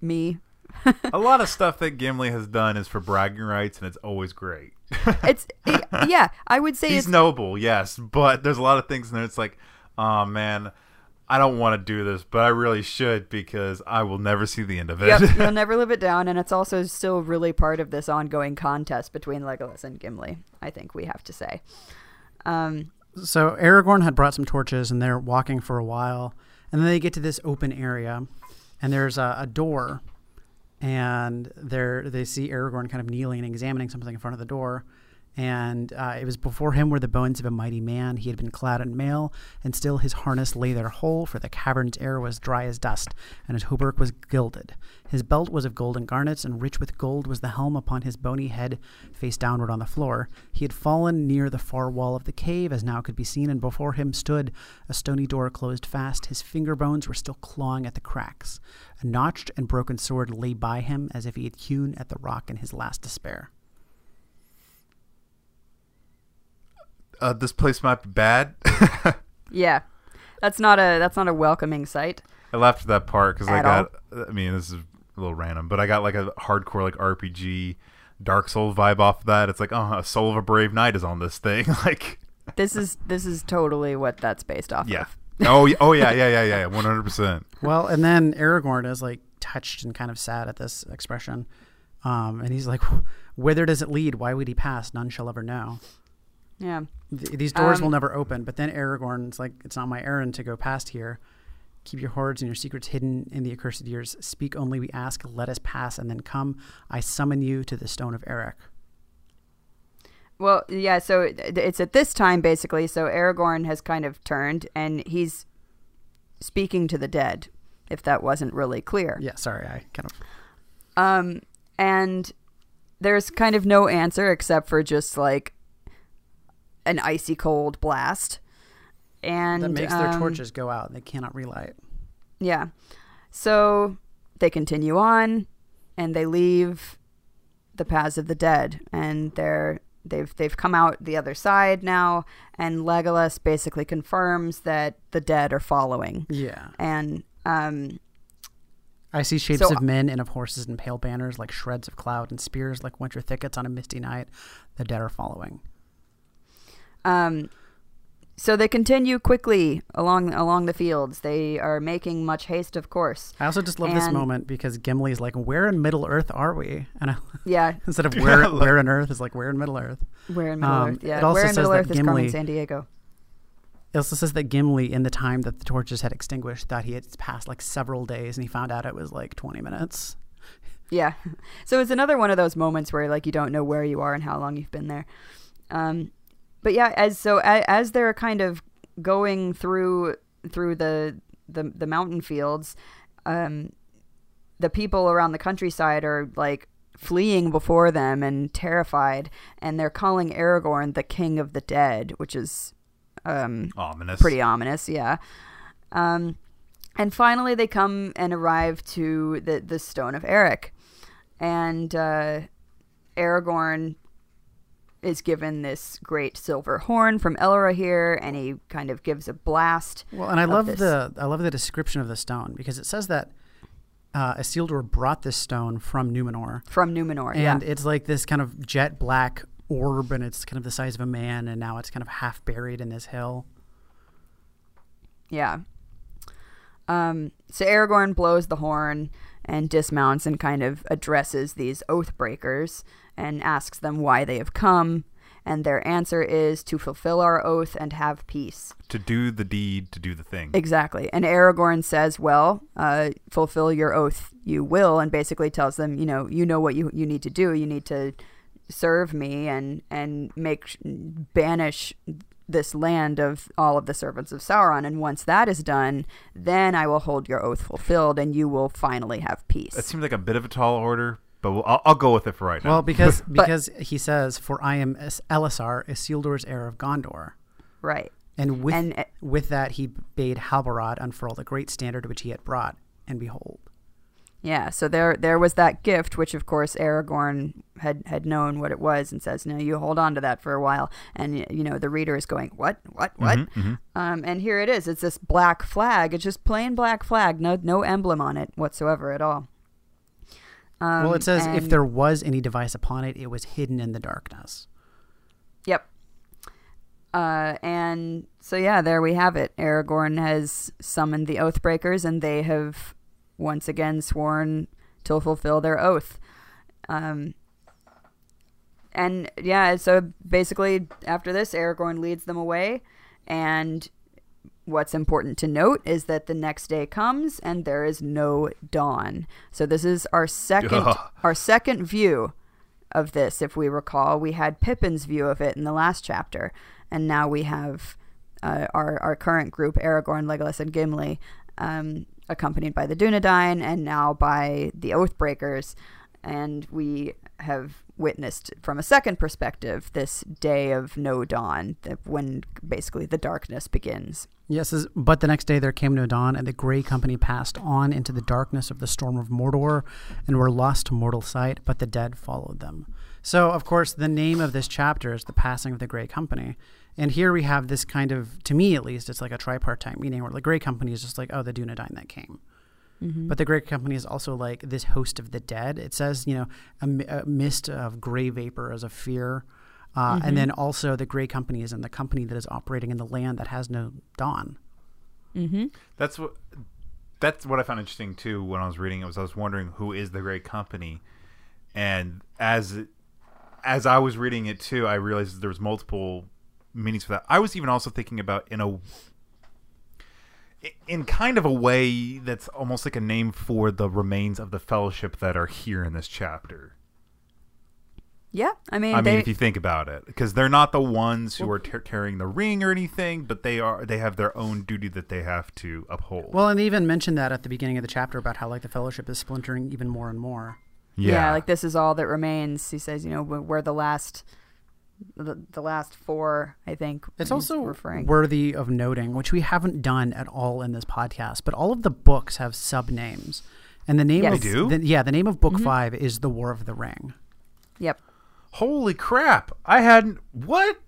me." a lot of stuff that Gimli has done is for bragging rights, and it's always great. It's it- yeah, I would say He's it's noble, yes, but there's a lot of things in there. It's like, oh man, I don't want to do this, but I really should because I will never see the end of it. Yep, you'll never live it down, and it's also still really part of this ongoing contest between Legolas and Gimli. I think we have to say. Um, So Aragorn had brought some torches, and they're walking for a while, and then they get to this open area, and there's a, a door, and they they see Aragorn kind of kneeling and examining something in front of the door, And uh, it was before him were the bones of a mighty man. He had been clad in mail, and still his harness lay there whole, for the cavern's air was dry as dust, and his hauberk was gilded. His belt was of golden garnets, and rich with gold was the helm upon his bony head, face downward on the floor. He had fallen near the far wall of the cave, as now could be seen, and before him stood a stony door closed fast. His finger bones were still clawing at the cracks. A notched and broken sword lay by him, as if he had hewn at the rock in his last despair. Uh, this place might be bad. Yeah, that's not a that's not a welcoming sight. I laughed at that part because I At got. I mean, this is a little random, but I got like a hardcore like RPG, Dark Souls vibe off of that. It's like, oh, a soul of a brave knight is on this thing. like, This is this is totally what that's based off yeah. of. oh, yeah, oh yeah, yeah, yeah, yeah, one hundred percent. Well, and then Aragorn is like touched and kind of sad at this expression. Um, and he's like, Whither does it lead? Why would he pass? None shall ever know. Yeah. Th- these doors Um, will never open. But then Aragorn's like, It's not my errand to go past here. Keep your hoards and your secrets hidden in the accursed years. Speak only, we ask. Let us pass, and then come. I summon you to the stone of Erech. Well, yeah, so it's at this time basically. So Aragorn has kind of turned and he's speaking to the dead. If that wasn't really clear, Yeah, sorry, I kind of. um, and there's kind of no answer except for just like an icy cold blast, and That makes their um, torches go out. They cannot relight. Yeah, so they continue on, and they leave the paths of the dead, and they're they've they've come out the other side now, and Legolas basically confirms that the dead are following, Yeah. and um, I see shapes So- of men and of horses and pale banners like shreds of cloud and spears like winter thickets on a misty night. The dead are following. Um, so they continue quickly along along the fields. They are making much haste, of course. I also just love this moment because Gimli's like, "Where in Middle Earth are we?" And I, Yeah, instead of "Where Yeah, like- Where in Earth," is like, "Where in Middle Earth." where in Middle Um, Earth? Yeah, it also where in says Middle that Earth is Carmen Sandiego? It also says that Gimli, in the time that the torches had extinguished, thought he had passed like several days, and he found out it was like twenty minutes. Yeah. So it's another one of those moments where like you don't know where you are and how long you've been there. Um, but yeah, as so as, as they're kind of going through through the the, the mountain fields, um, the people around the countryside are like fleeing before them and terrified, and they're calling Aragorn the King of the Dead, which is um, Ominous. pretty ominous, yeah. Um, and finally, they come and arrive to the the Stone of Erech, and uh, Aragorn is given this great silver horn from Elrohir, and he kind of gives a blast. Well, and I love this. the I love the description of the stone because it says that uh, Isildur brought this stone from Numenor, from Numenor. and yeah, it's like this kind of jet black orb, and it's kind of the size of a man, and now it's kind of half buried in this hill. yeah. Um, so Aragorn blows the horn and dismounts and kind of addresses these oath breakers and asks them why they have come. And their answer is to fulfill our oath and have peace. To do the deed, to do the thing. Exactly. And Aragorn says, well, uh, fulfill your oath, you will, and basically tells them, you know, you know what you, you need to do. You need to serve me and, and make, banish this land of all of the servants of Sauron. And once that is done, then I will hold your oath fulfilled and you will finally have peace. That seems like a bit of a tall order, but we'll, I'll, I'll go with it for right now. Well, because But- because he says, "For I am Es- Elessar, Isildur's heir of Gondor." right. And with And, uh, with that, he bade Halbarad unfurl the great standard which he had brought, and behold, Yeah, so there there was that gift, which of course Aragorn had had known what it was, and says, "No, you hold on to that for a while." And you know the reader is going, "What? What? What?" Mhm, mhm. Um, and here it is. It's this black flag. It's just plain black flag. No no emblem on it whatsoever at all. Um, well, it says if there was any device upon it, it was hidden in the darkness. Yep. Uh, and so yeah, there we have it. Aragorn has summoned the Oathbreakers, and they have once again sworn to fulfill their oath. Um, and yeah, so basically after this, Aragorn leads them away, and what's important to note is that the next day comes and there is no dawn. So this is our second Ugh. our second view of this, if we recall. We had Pippin's view of it in the last chapter, and now we have uh, our our current group: Aragorn, Legolas, and Gimli, um, accompanied by the Dunedain, and now by the Oathbreakers. And we have witnessed from a second perspective this day of no dawn, when basically the darkness begins. Yes, but the next day there came no dawn, and the Grey Company passed on into the darkness of the storm of Mordor, and were lost to mortal sight. But the dead followed them. So, of course, the name of this chapter is the passing of the Grey Company, and here we have this kind of, to me at least, it's like a tripartite meaning where the Grey Company is just like, oh, the Dunedain that came. Mm-hmm. But the great Company is also like this host of the dead. It says, you know, a, a mist of gray vapor as a fear. Uh, And mm-hmm. then also the Grey Company is in the company that is operating in the land that has no dawn. Mm-hmm. That's what that's what I found interesting too when I was reading it was I was wondering who is the great company, and as as I was reading it too, I realized there was multiple meanings for that. I was even also thinking about in a in kind of a way that's almost like a name for the remains of the fellowship that are here in this chapter. Yeah, I mean, I mean, they, if you think about it, because they're not the ones who are ter- carrying the ring or anything, but they are. They have their own duty that they have to uphold. Well, and they even mentioned that at the beginning of the chapter about how like the fellowship is splintering even more and more. yeah. like this is all that remains. He says, you know, we're we're the last, the, the last four, I think. It's also referring. worthy of noting, which we haven't done at all in this podcast, but all of the books have sub names, and the name Yes. of do? the- yeah, the name of book five is the War of the Ring. Yep. Holy crap! I hadn't. What?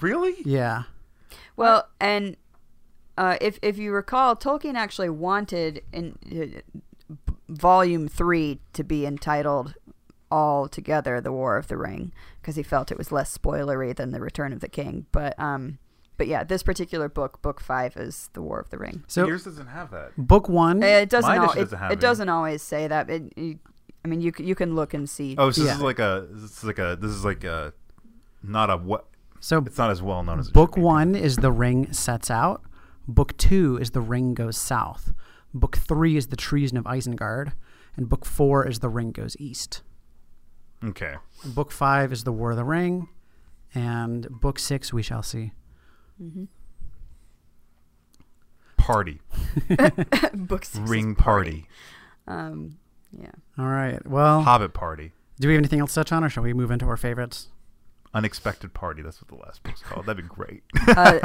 Really? Yeah, Well, and uh, if if you recall, Tolkien actually wanted in uh, volume three to be entitled all together the war of the ring because he felt it was less spoilery than the return of the king but um but yeah this particular book book five is the war of the ring so Yours doesn't have that. book one. it doesn't Mine al- it, doesn't have it it. doesn't always say that it, you, i mean you you can look and see Oh, so this Yeah. is like a. This is like a. This is like a. Not a what. so It's not as well known as it book be. one is the ring sets out. Book two is the ring goes south. Book three is the treason of Isengard, and book four is the ring goes east. Okay. Book five is the War of the Ring, and book six we shall see. Party. books Ring party. um yeah All right. Well, Hobbit party. do we have anything else to touch on, or shall we move into our favorites? Unexpected party. That's what the last book's called. That'd be great. Uh,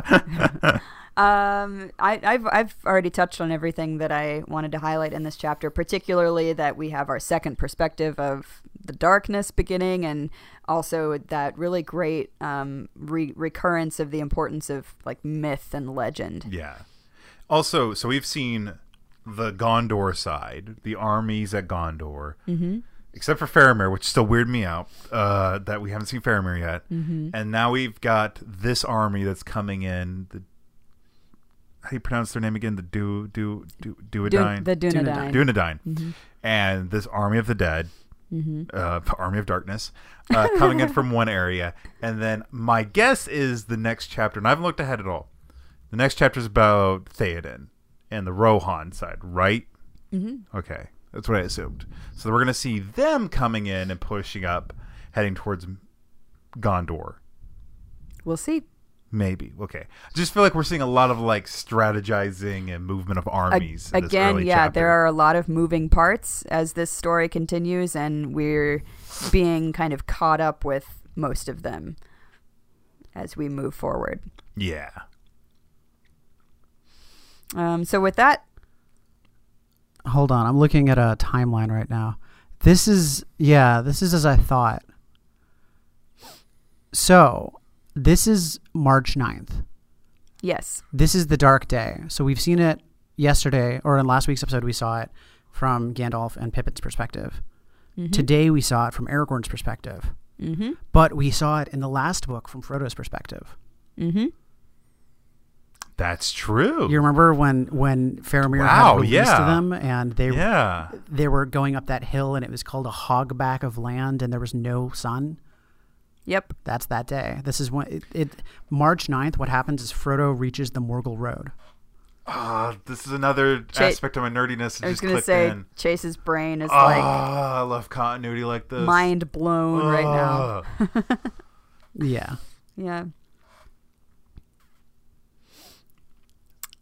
um, I, I've I've already touched on everything that I wanted to highlight in this chapter, particularly that we have our second perspective of the darkness beginning, and also that really great um, re- recurrence of the importance of like myth and legend. yeah. Also, so we've seen the Gondor side, the armies at Gondor, mm-hmm. Except for Faramir, which still weirded me out uh, that we haven't seen Faramir yet. Mm-hmm. And now we've got this army that's coming in. The how do you pronounce their name again? The Du Du Du Dun- Duodyne. the Dunedain. Dunedain, and this army of the dead, uh, army of darkness, uh, coming in from one area, and then my guess is the next chapter, and I haven't looked ahead at all. The next chapter is about Theoden and the Rohan side, right? Mm-hmm. Okay, that's what I assumed. So we're gonna see them coming in and pushing up, heading towards Gondor. We'll see. Maybe okay. I just feel like we're seeing a lot of like strategizing and movement of armies. in this Again, yeah, chapter. there are a lot of moving parts as this story continues, and we're being kind of caught up with most of them as we move forward. Yeah. Um, so with that, Hold on, I'm looking at a timeline right now. This is yeah, this is as I thought. So, this is March 9th. yes, This is the dark day. So we've seen it yesterday or in last week's episode we saw it from Gandalf and Pippin's perspective. Today we saw it from Aragorn's perspective. mm-hmm, But we saw it in the last book from Frodo's perspective. mm-hmm. That's true. You remember when when Faramir Wow, had released yeah. them and they yeah. they were going up that hill and it was called a hogback of land and there was no sun. Yep. That's that day. This is when it, it March 9th what happens is Frodo reaches the Morgul Road. Ah, this is another Cha- aspect of my nerdiness. that I was gonna say in. Chase's brain is Oh, like I love continuity like this. mind blown right now. Ah. Yeah. Yeah.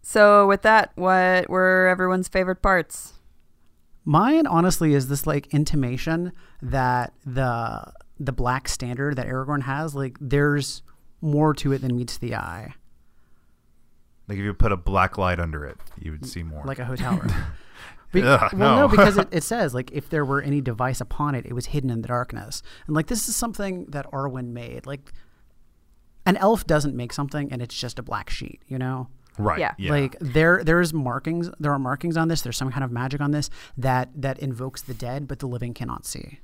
So with that, what were everyone's favorite parts? Mine honestly is this like intimation that the the black standard that Aragorn has, like there's more to it than meets the eye. Like if you put a black light under it, you would see more. Like a hotel room. Be- Ugh, well, no, no. because it, it says like if there were any device upon it, it was hidden in the darkness. And like this is something that Arwen made. Like an elf doesn't make something and it's just a black sheet, you know? Right. Yeah. Yeah. Like there there's markings there are markings on this, there's some kind of magic on this that that invokes the dead but the living cannot see.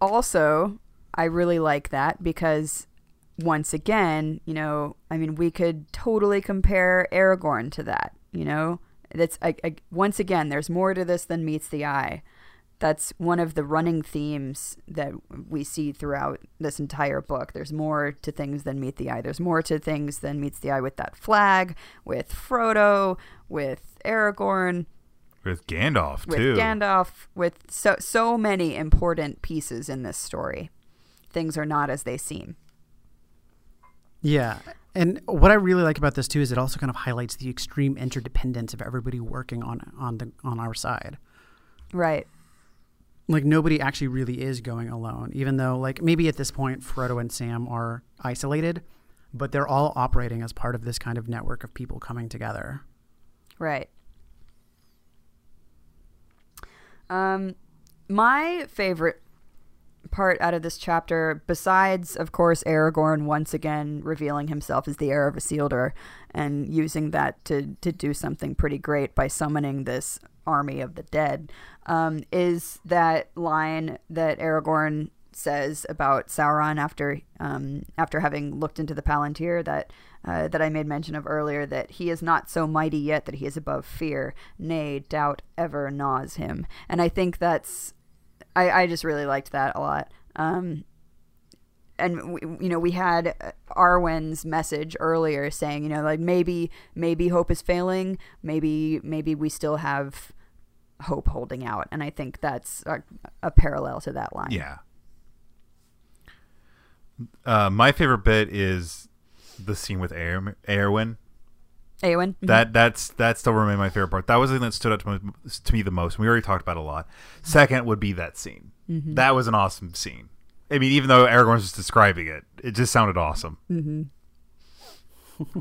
Also, I really like that because once again, you know, I mean, we could totally compare Aragorn to that. You know, that's I, I, once again, there's more to this than meets the eye. That's one of the running themes that we see throughout this entire book. There's more to things than meet the eye. There's more to things than meets the eye with that flag, with Frodo, with Aragorn, with Gandalf with too. Gandalf, with so so many important pieces in this story. Things are not as they seem. Yeah. And what I really like about this too is it also kind of highlights the extreme interdependence of everybody working on on the on our side. Right. Like nobody actually really is going alone, even though like maybe at this point Frodo and Sam are isolated, but they're all operating as part of this kind of network of people coming together. Right. Um, my favorite part out of this chapter, besides, of course, Aragorn once again revealing himself as the heir of Isildur and using that to, to do something pretty great by summoning this army of the dead, um, is that line that Aragorn says about Sauron after um, after having looked into the Palantir that uh, that I made mention of earlier that he is not so mighty yet that he is above fear, nay, doubt ever gnaws him. And I think that's I, I just really liked that a lot. Um, and we, you know we had Arwen's message earlier saying you know like maybe maybe hope is failing maybe maybe we still have hope holding out and I think that's a, a parallel to that line. Yeah. Uh, my favorite bit is the scene with Aer- Eowyn. Eowyn. Mm-hmm. That that's that still remained my favorite part. That was the thing that stood out to me, to me the most. We already talked about it a lot. Second would be that scene. Mm-hmm. That was an awesome scene. I mean, even though Aragorn was just describing it, it just sounded awesome. Mm-hmm.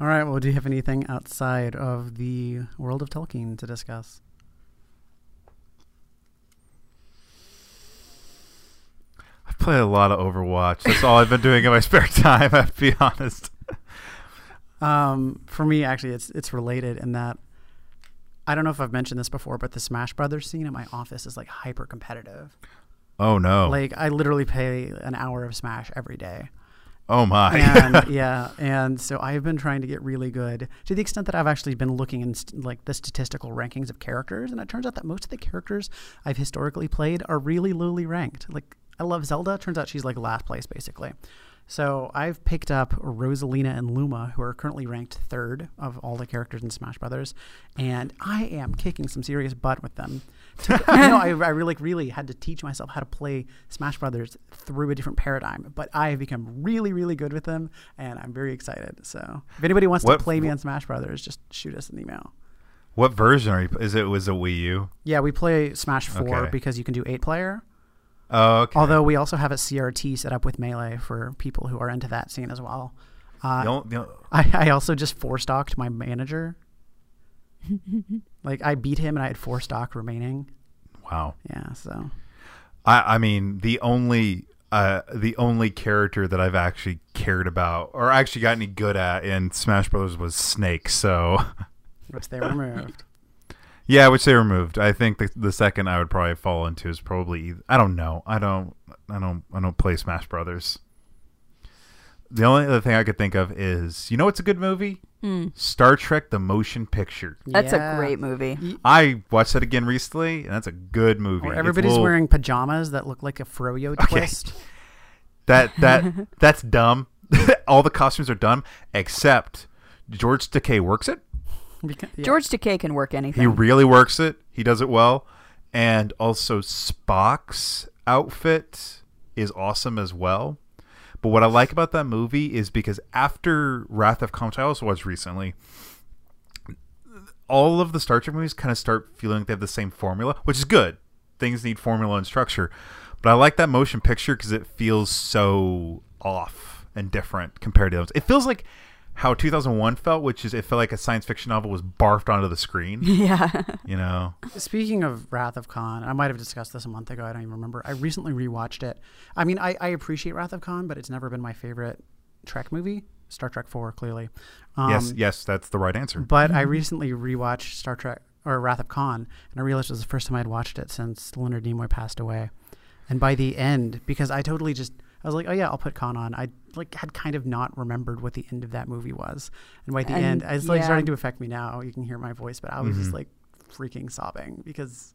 All right, well, do you have anything outside of the world of Tolkien to discuss? I've played a lot of Overwatch. That's all I've been doing in my spare time. I have to be honest. Um, for me, actually, it's it's related in that I don't know if I've mentioned this before, but the Smash Brothers scene at my office is like hyper competitive. Oh no! Like I literally play an hour of Smash every day. oh my! and yeah, and so I've been trying to get really good to the extent that I've actually been looking in st- like the statistical rankings of characters, and it turns out that most of the characters I've historically played are really lowly ranked. Like I love Zelda, turns out she's like last place basically. So I've picked up Rosalina and Luma, who are currently ranked third of all the characters in Smash Brothers, and I am kicking some serious butt with them. Know, I, I really, really had to teach myself how to play Smash Brothers through a different paradigm, but I have become really, really good with them, and I'm very excited. So if anybody wants What- to play me on Smash Brothers, just shoot us an email. what version are you? Is it was it Wii U? Yeah, we play Smash Four Okay. because you can do eight player. Oh, okay. Although we also have a CRT set up with Melee for people who are into that scene as well. Uh, the only- I, I also just four stocked my manager. like I beat him and I had four stock remaining. wow. Yeah, so I I mean the only uh the only character that I've actually cared about or actually got any good at in Smash Brothers was Snake. So which they removed. yeah, which they removed. I think the the second I would probably fall into is probably I don't know. I don't I don't I don't play Smash Brothers. The only other thing I could think of is you know what's a good movie? Hmm. Star Trek: The Motion Picture. That's Yeah. a great movie. I watched that again recently, and that's a good movie. Or everybody's little- wearing pajamas that look like a froyo twist. That that that's dumb. All the costumes are dumb except George Takei works it. Beca- yeah. George Takei can work anything. He really works it. He does it well. And also Spock's outfit is awesome as well. But what I like about that movie is because after Wrath of Khan, which I also watched recently, all of the Star Trek movies kind of start feeling like they have the same formula, which is good. Things need formula and structure. But I like that motion picture because it feels so off and different compared to those. It feels like how 2001 felt, which is it felt like a science fiction novel was barfed onto the screen. yeah. You know, Speaking of Wrath of Khan, I might have discussed this a month ago. I don't even remember. I recently rewatched it. I mean, I, I appreciate Wrath of Khan, but it's never been my favorite Trek movie. Star Trek Four, clearly. Um, yes, yes, that's the right answer. But I recently rewatched Star Trek or Wrath of Khan, and I realized it was the first time I'd watched it since Leonard Nimoy passed away. And by the end, because I totally just I was like, oh yeah, I'll put Khan on. I like had kind of not remembered what the end of that movie was, and by the And, end, it's like yeah. starting to affect me now. You can hear my voice, but I was just Mhm. like freaking sobbing because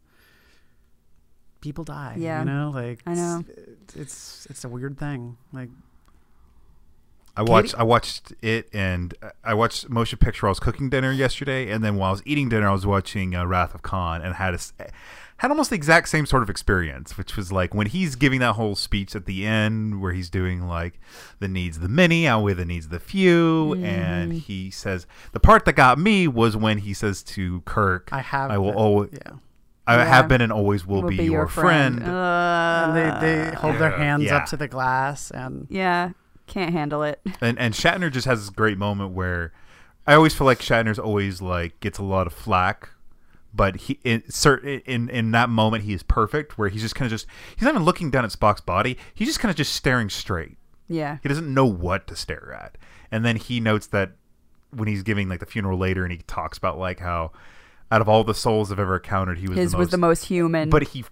people die. Yeah. you know, like I know. It's it's, it's a weird thing. Like I watched I watched it and I watched motion picture. while I was cooking dinner yesterday, and then while I was eating dinner, I was watching uh, Wrath of Khan and had a s had almost the exact same sort of experience, which was like when he's giving that whole speech at the end, where he's doing like the needs of the many outweigh the needs of the few, and he says the part that got me was when he says to Kirk, I have, I will been- always, yeah. I Yeah. have been and always will, be, your, friend." Uh, And they they hold their hands Yeah. up to the glass and yeah, can't handle it. and and Shatner just has this great moment where I always feel like Shatner's always like gets a lot of flack, but he in certain in in that moment he is perfect where he's just kind of just he's not even looking down at Spock's body. He's just kind of just staring straight. Yeah. He doesn't know what to stare at, and then he notes that when he's giving like the funeral later, and he talks about like how out of all the souls I've ever encountered, he was His the most, was the most human. but he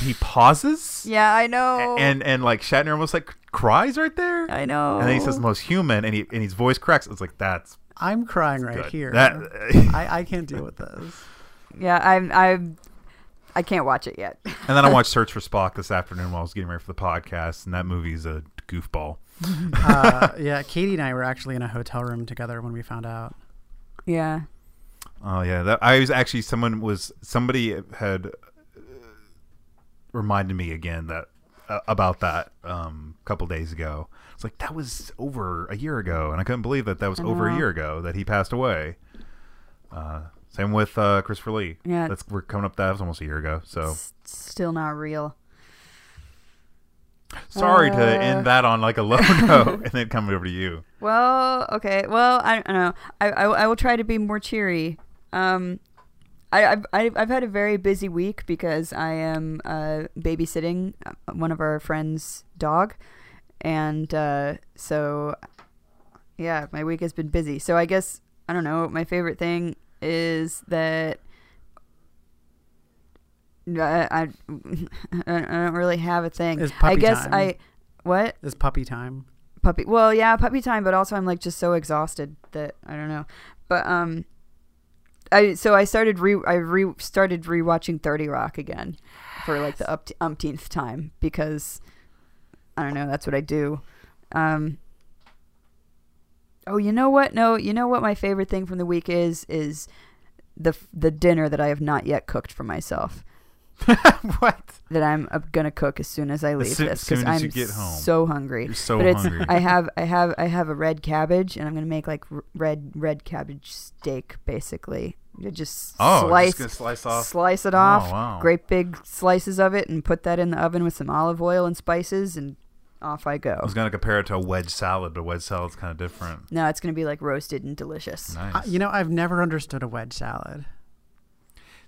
he pauses. yeah, I know. And and like Shatner almost like cries right there. I know. And then he says the most human, and he and his voice cracks. It's like that's I'm crying right good. here. That I, I can't deal with this. Yeah, I'm I'm I can't watch it yet. and then I watched Search for Spock this afternoon while I was getting ready for the podcast, and that movie's a goofball. uh, yeah, Katie and I were actually in a hotel room together when we found out. yeah. Oh yeah, that I was actually someone was somebody had uh, reminded me again that uh, about that um, a couple days ago. It's like that was over a year ago, and I couldn't believe that that was I over a year ago that he passed away. Uh, same with uh, Christopher Lee. Yeah. that's we're coming up. That was almost a year ago. So still not real. sorry to Uh, end that on like a low note, and then come over to you. Well, okay. Well, I don't know. I, I, I will try to be more cheery. Um, I, I've, I've I've had a very busy week because I am uh, babysitting uh, one of our friends' dog, and uh, so yeah, my week has been busy. So I guess I don't know. My favorite thing is that I I, I don't really have a thing. Is I guess time. I what It's puppy time. puppy well yeah puppy time but also i'm like just so exhausted that i don't know but um i so i started re i re started rewatching 30 rock again for like the up umpteenth time because i don't know that's what i do um oh you know what no you know what my favorite thing from the week is is the the dinner that i have not yet cooked for myself what? that I'm uh, gonna cook as soon as I leave this because I'm you get home. so hungry. You're so but it's hungry. I have I have I have a red cabbage and I'm gonna make like r- red red cabbage steak basically. You just Oh, slice just slice off. slice it Oh, off, wow. great big slices of it, and put that in the oven with some olive oil and spices, and off I go. I was gonna compare it to a wedge salad, but wedge salad's kind of different. No, it's gonna be like roasted and delicious. Nice. Uh, you know, I've never understood a wedge salad.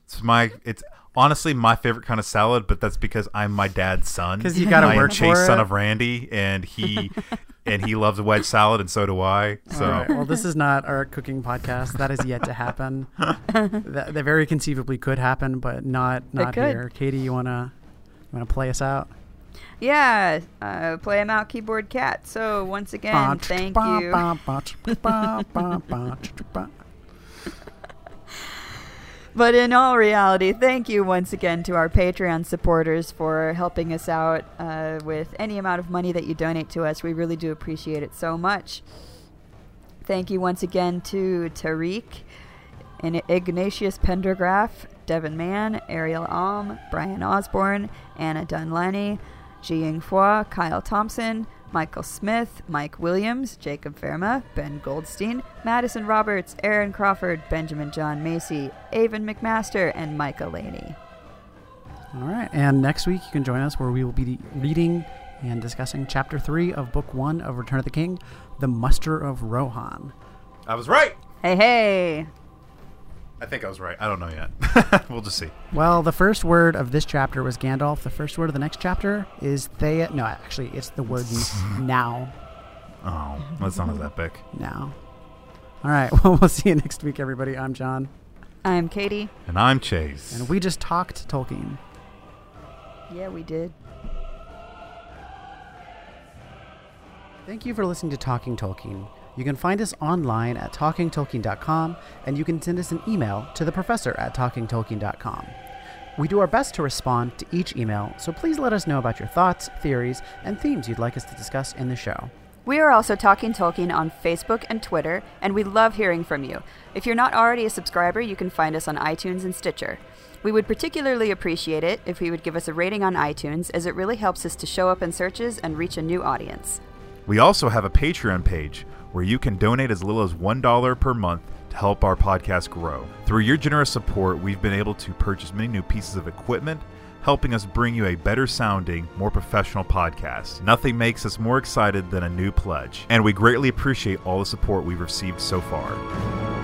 It's my it's honestly my favorite kind of salad, but that's because I'm my dad's son. Because you gotta I am work Chase, for son of Randy, and he and he loves a wedge salad, and so do I. So All right. Well, this is not our cooking podcast. That is yet to happen. that, that very conceivably could happen, but not not here. Katie, you wanna you wanna play us out? Yeah, uh, play him out, keyboard cat. So once again, thank you. But in all reality, thank you once again to our Patreon supporters for helping us out uh, with any amount of money that you donate to us. We really do appreciate it so much. Thank you once again to Tariq Ignatius Pendergraph, Devin Mann, Ariel Alm, Brian Osborne, Anna Dunlaney, Ji Hua, Kyle Thompson, Michael Smith, Mike Williams, Jacob Verma, Ben Goldstein, Madison Roberts, Aaron Crawford, Benjamin John Macy, Avon McMaster, and Micah Laney. All right. And next week, you can join us where we will be reading and discussing chapter three of book one of Return of the King, The Muster of Rohan. I was right. Hey, hey! I think I was right. I don't know yet. we'll just see. Well, the first word of this chapter was Gandalf. The first word of the next chapter is Thea. No, actually, it's the word now. Oh, that's not as epic. Now. All right. Well, we'll see you next week, everybody. I'm John. I'm Katie. And I'm Chase. And we just talked Tolkien. Yeah, we did. Thank you for listening to Talking Tolkien. You can find us online at talkingtolkien.com, and you can send us an email to the professor at talkingtolkien.com. We do our best to respond to each email, so please let us know about your thoughts, theories, and themes you'd like us to discuss in the show. We are also Talking Tolkien on Facebook and Twitter, and we love hearing from you. If you're not already a subscriber, you can find us on iTunes and Stitcher. We would particularly appreciate it if you would give us a rating on iTunes, as it really helps us to show up in searches and reach a new audience. We also have a Patreon page where you can donate as little as $1 per month to help our podcast grow. Through your generous support, we've been able to purchase many new pieces of equipment, helping us bring you a better sounding, more professional podcast. Nothing makes us more excited than a new pledge, and we greatly appreciate all the support we've received so far.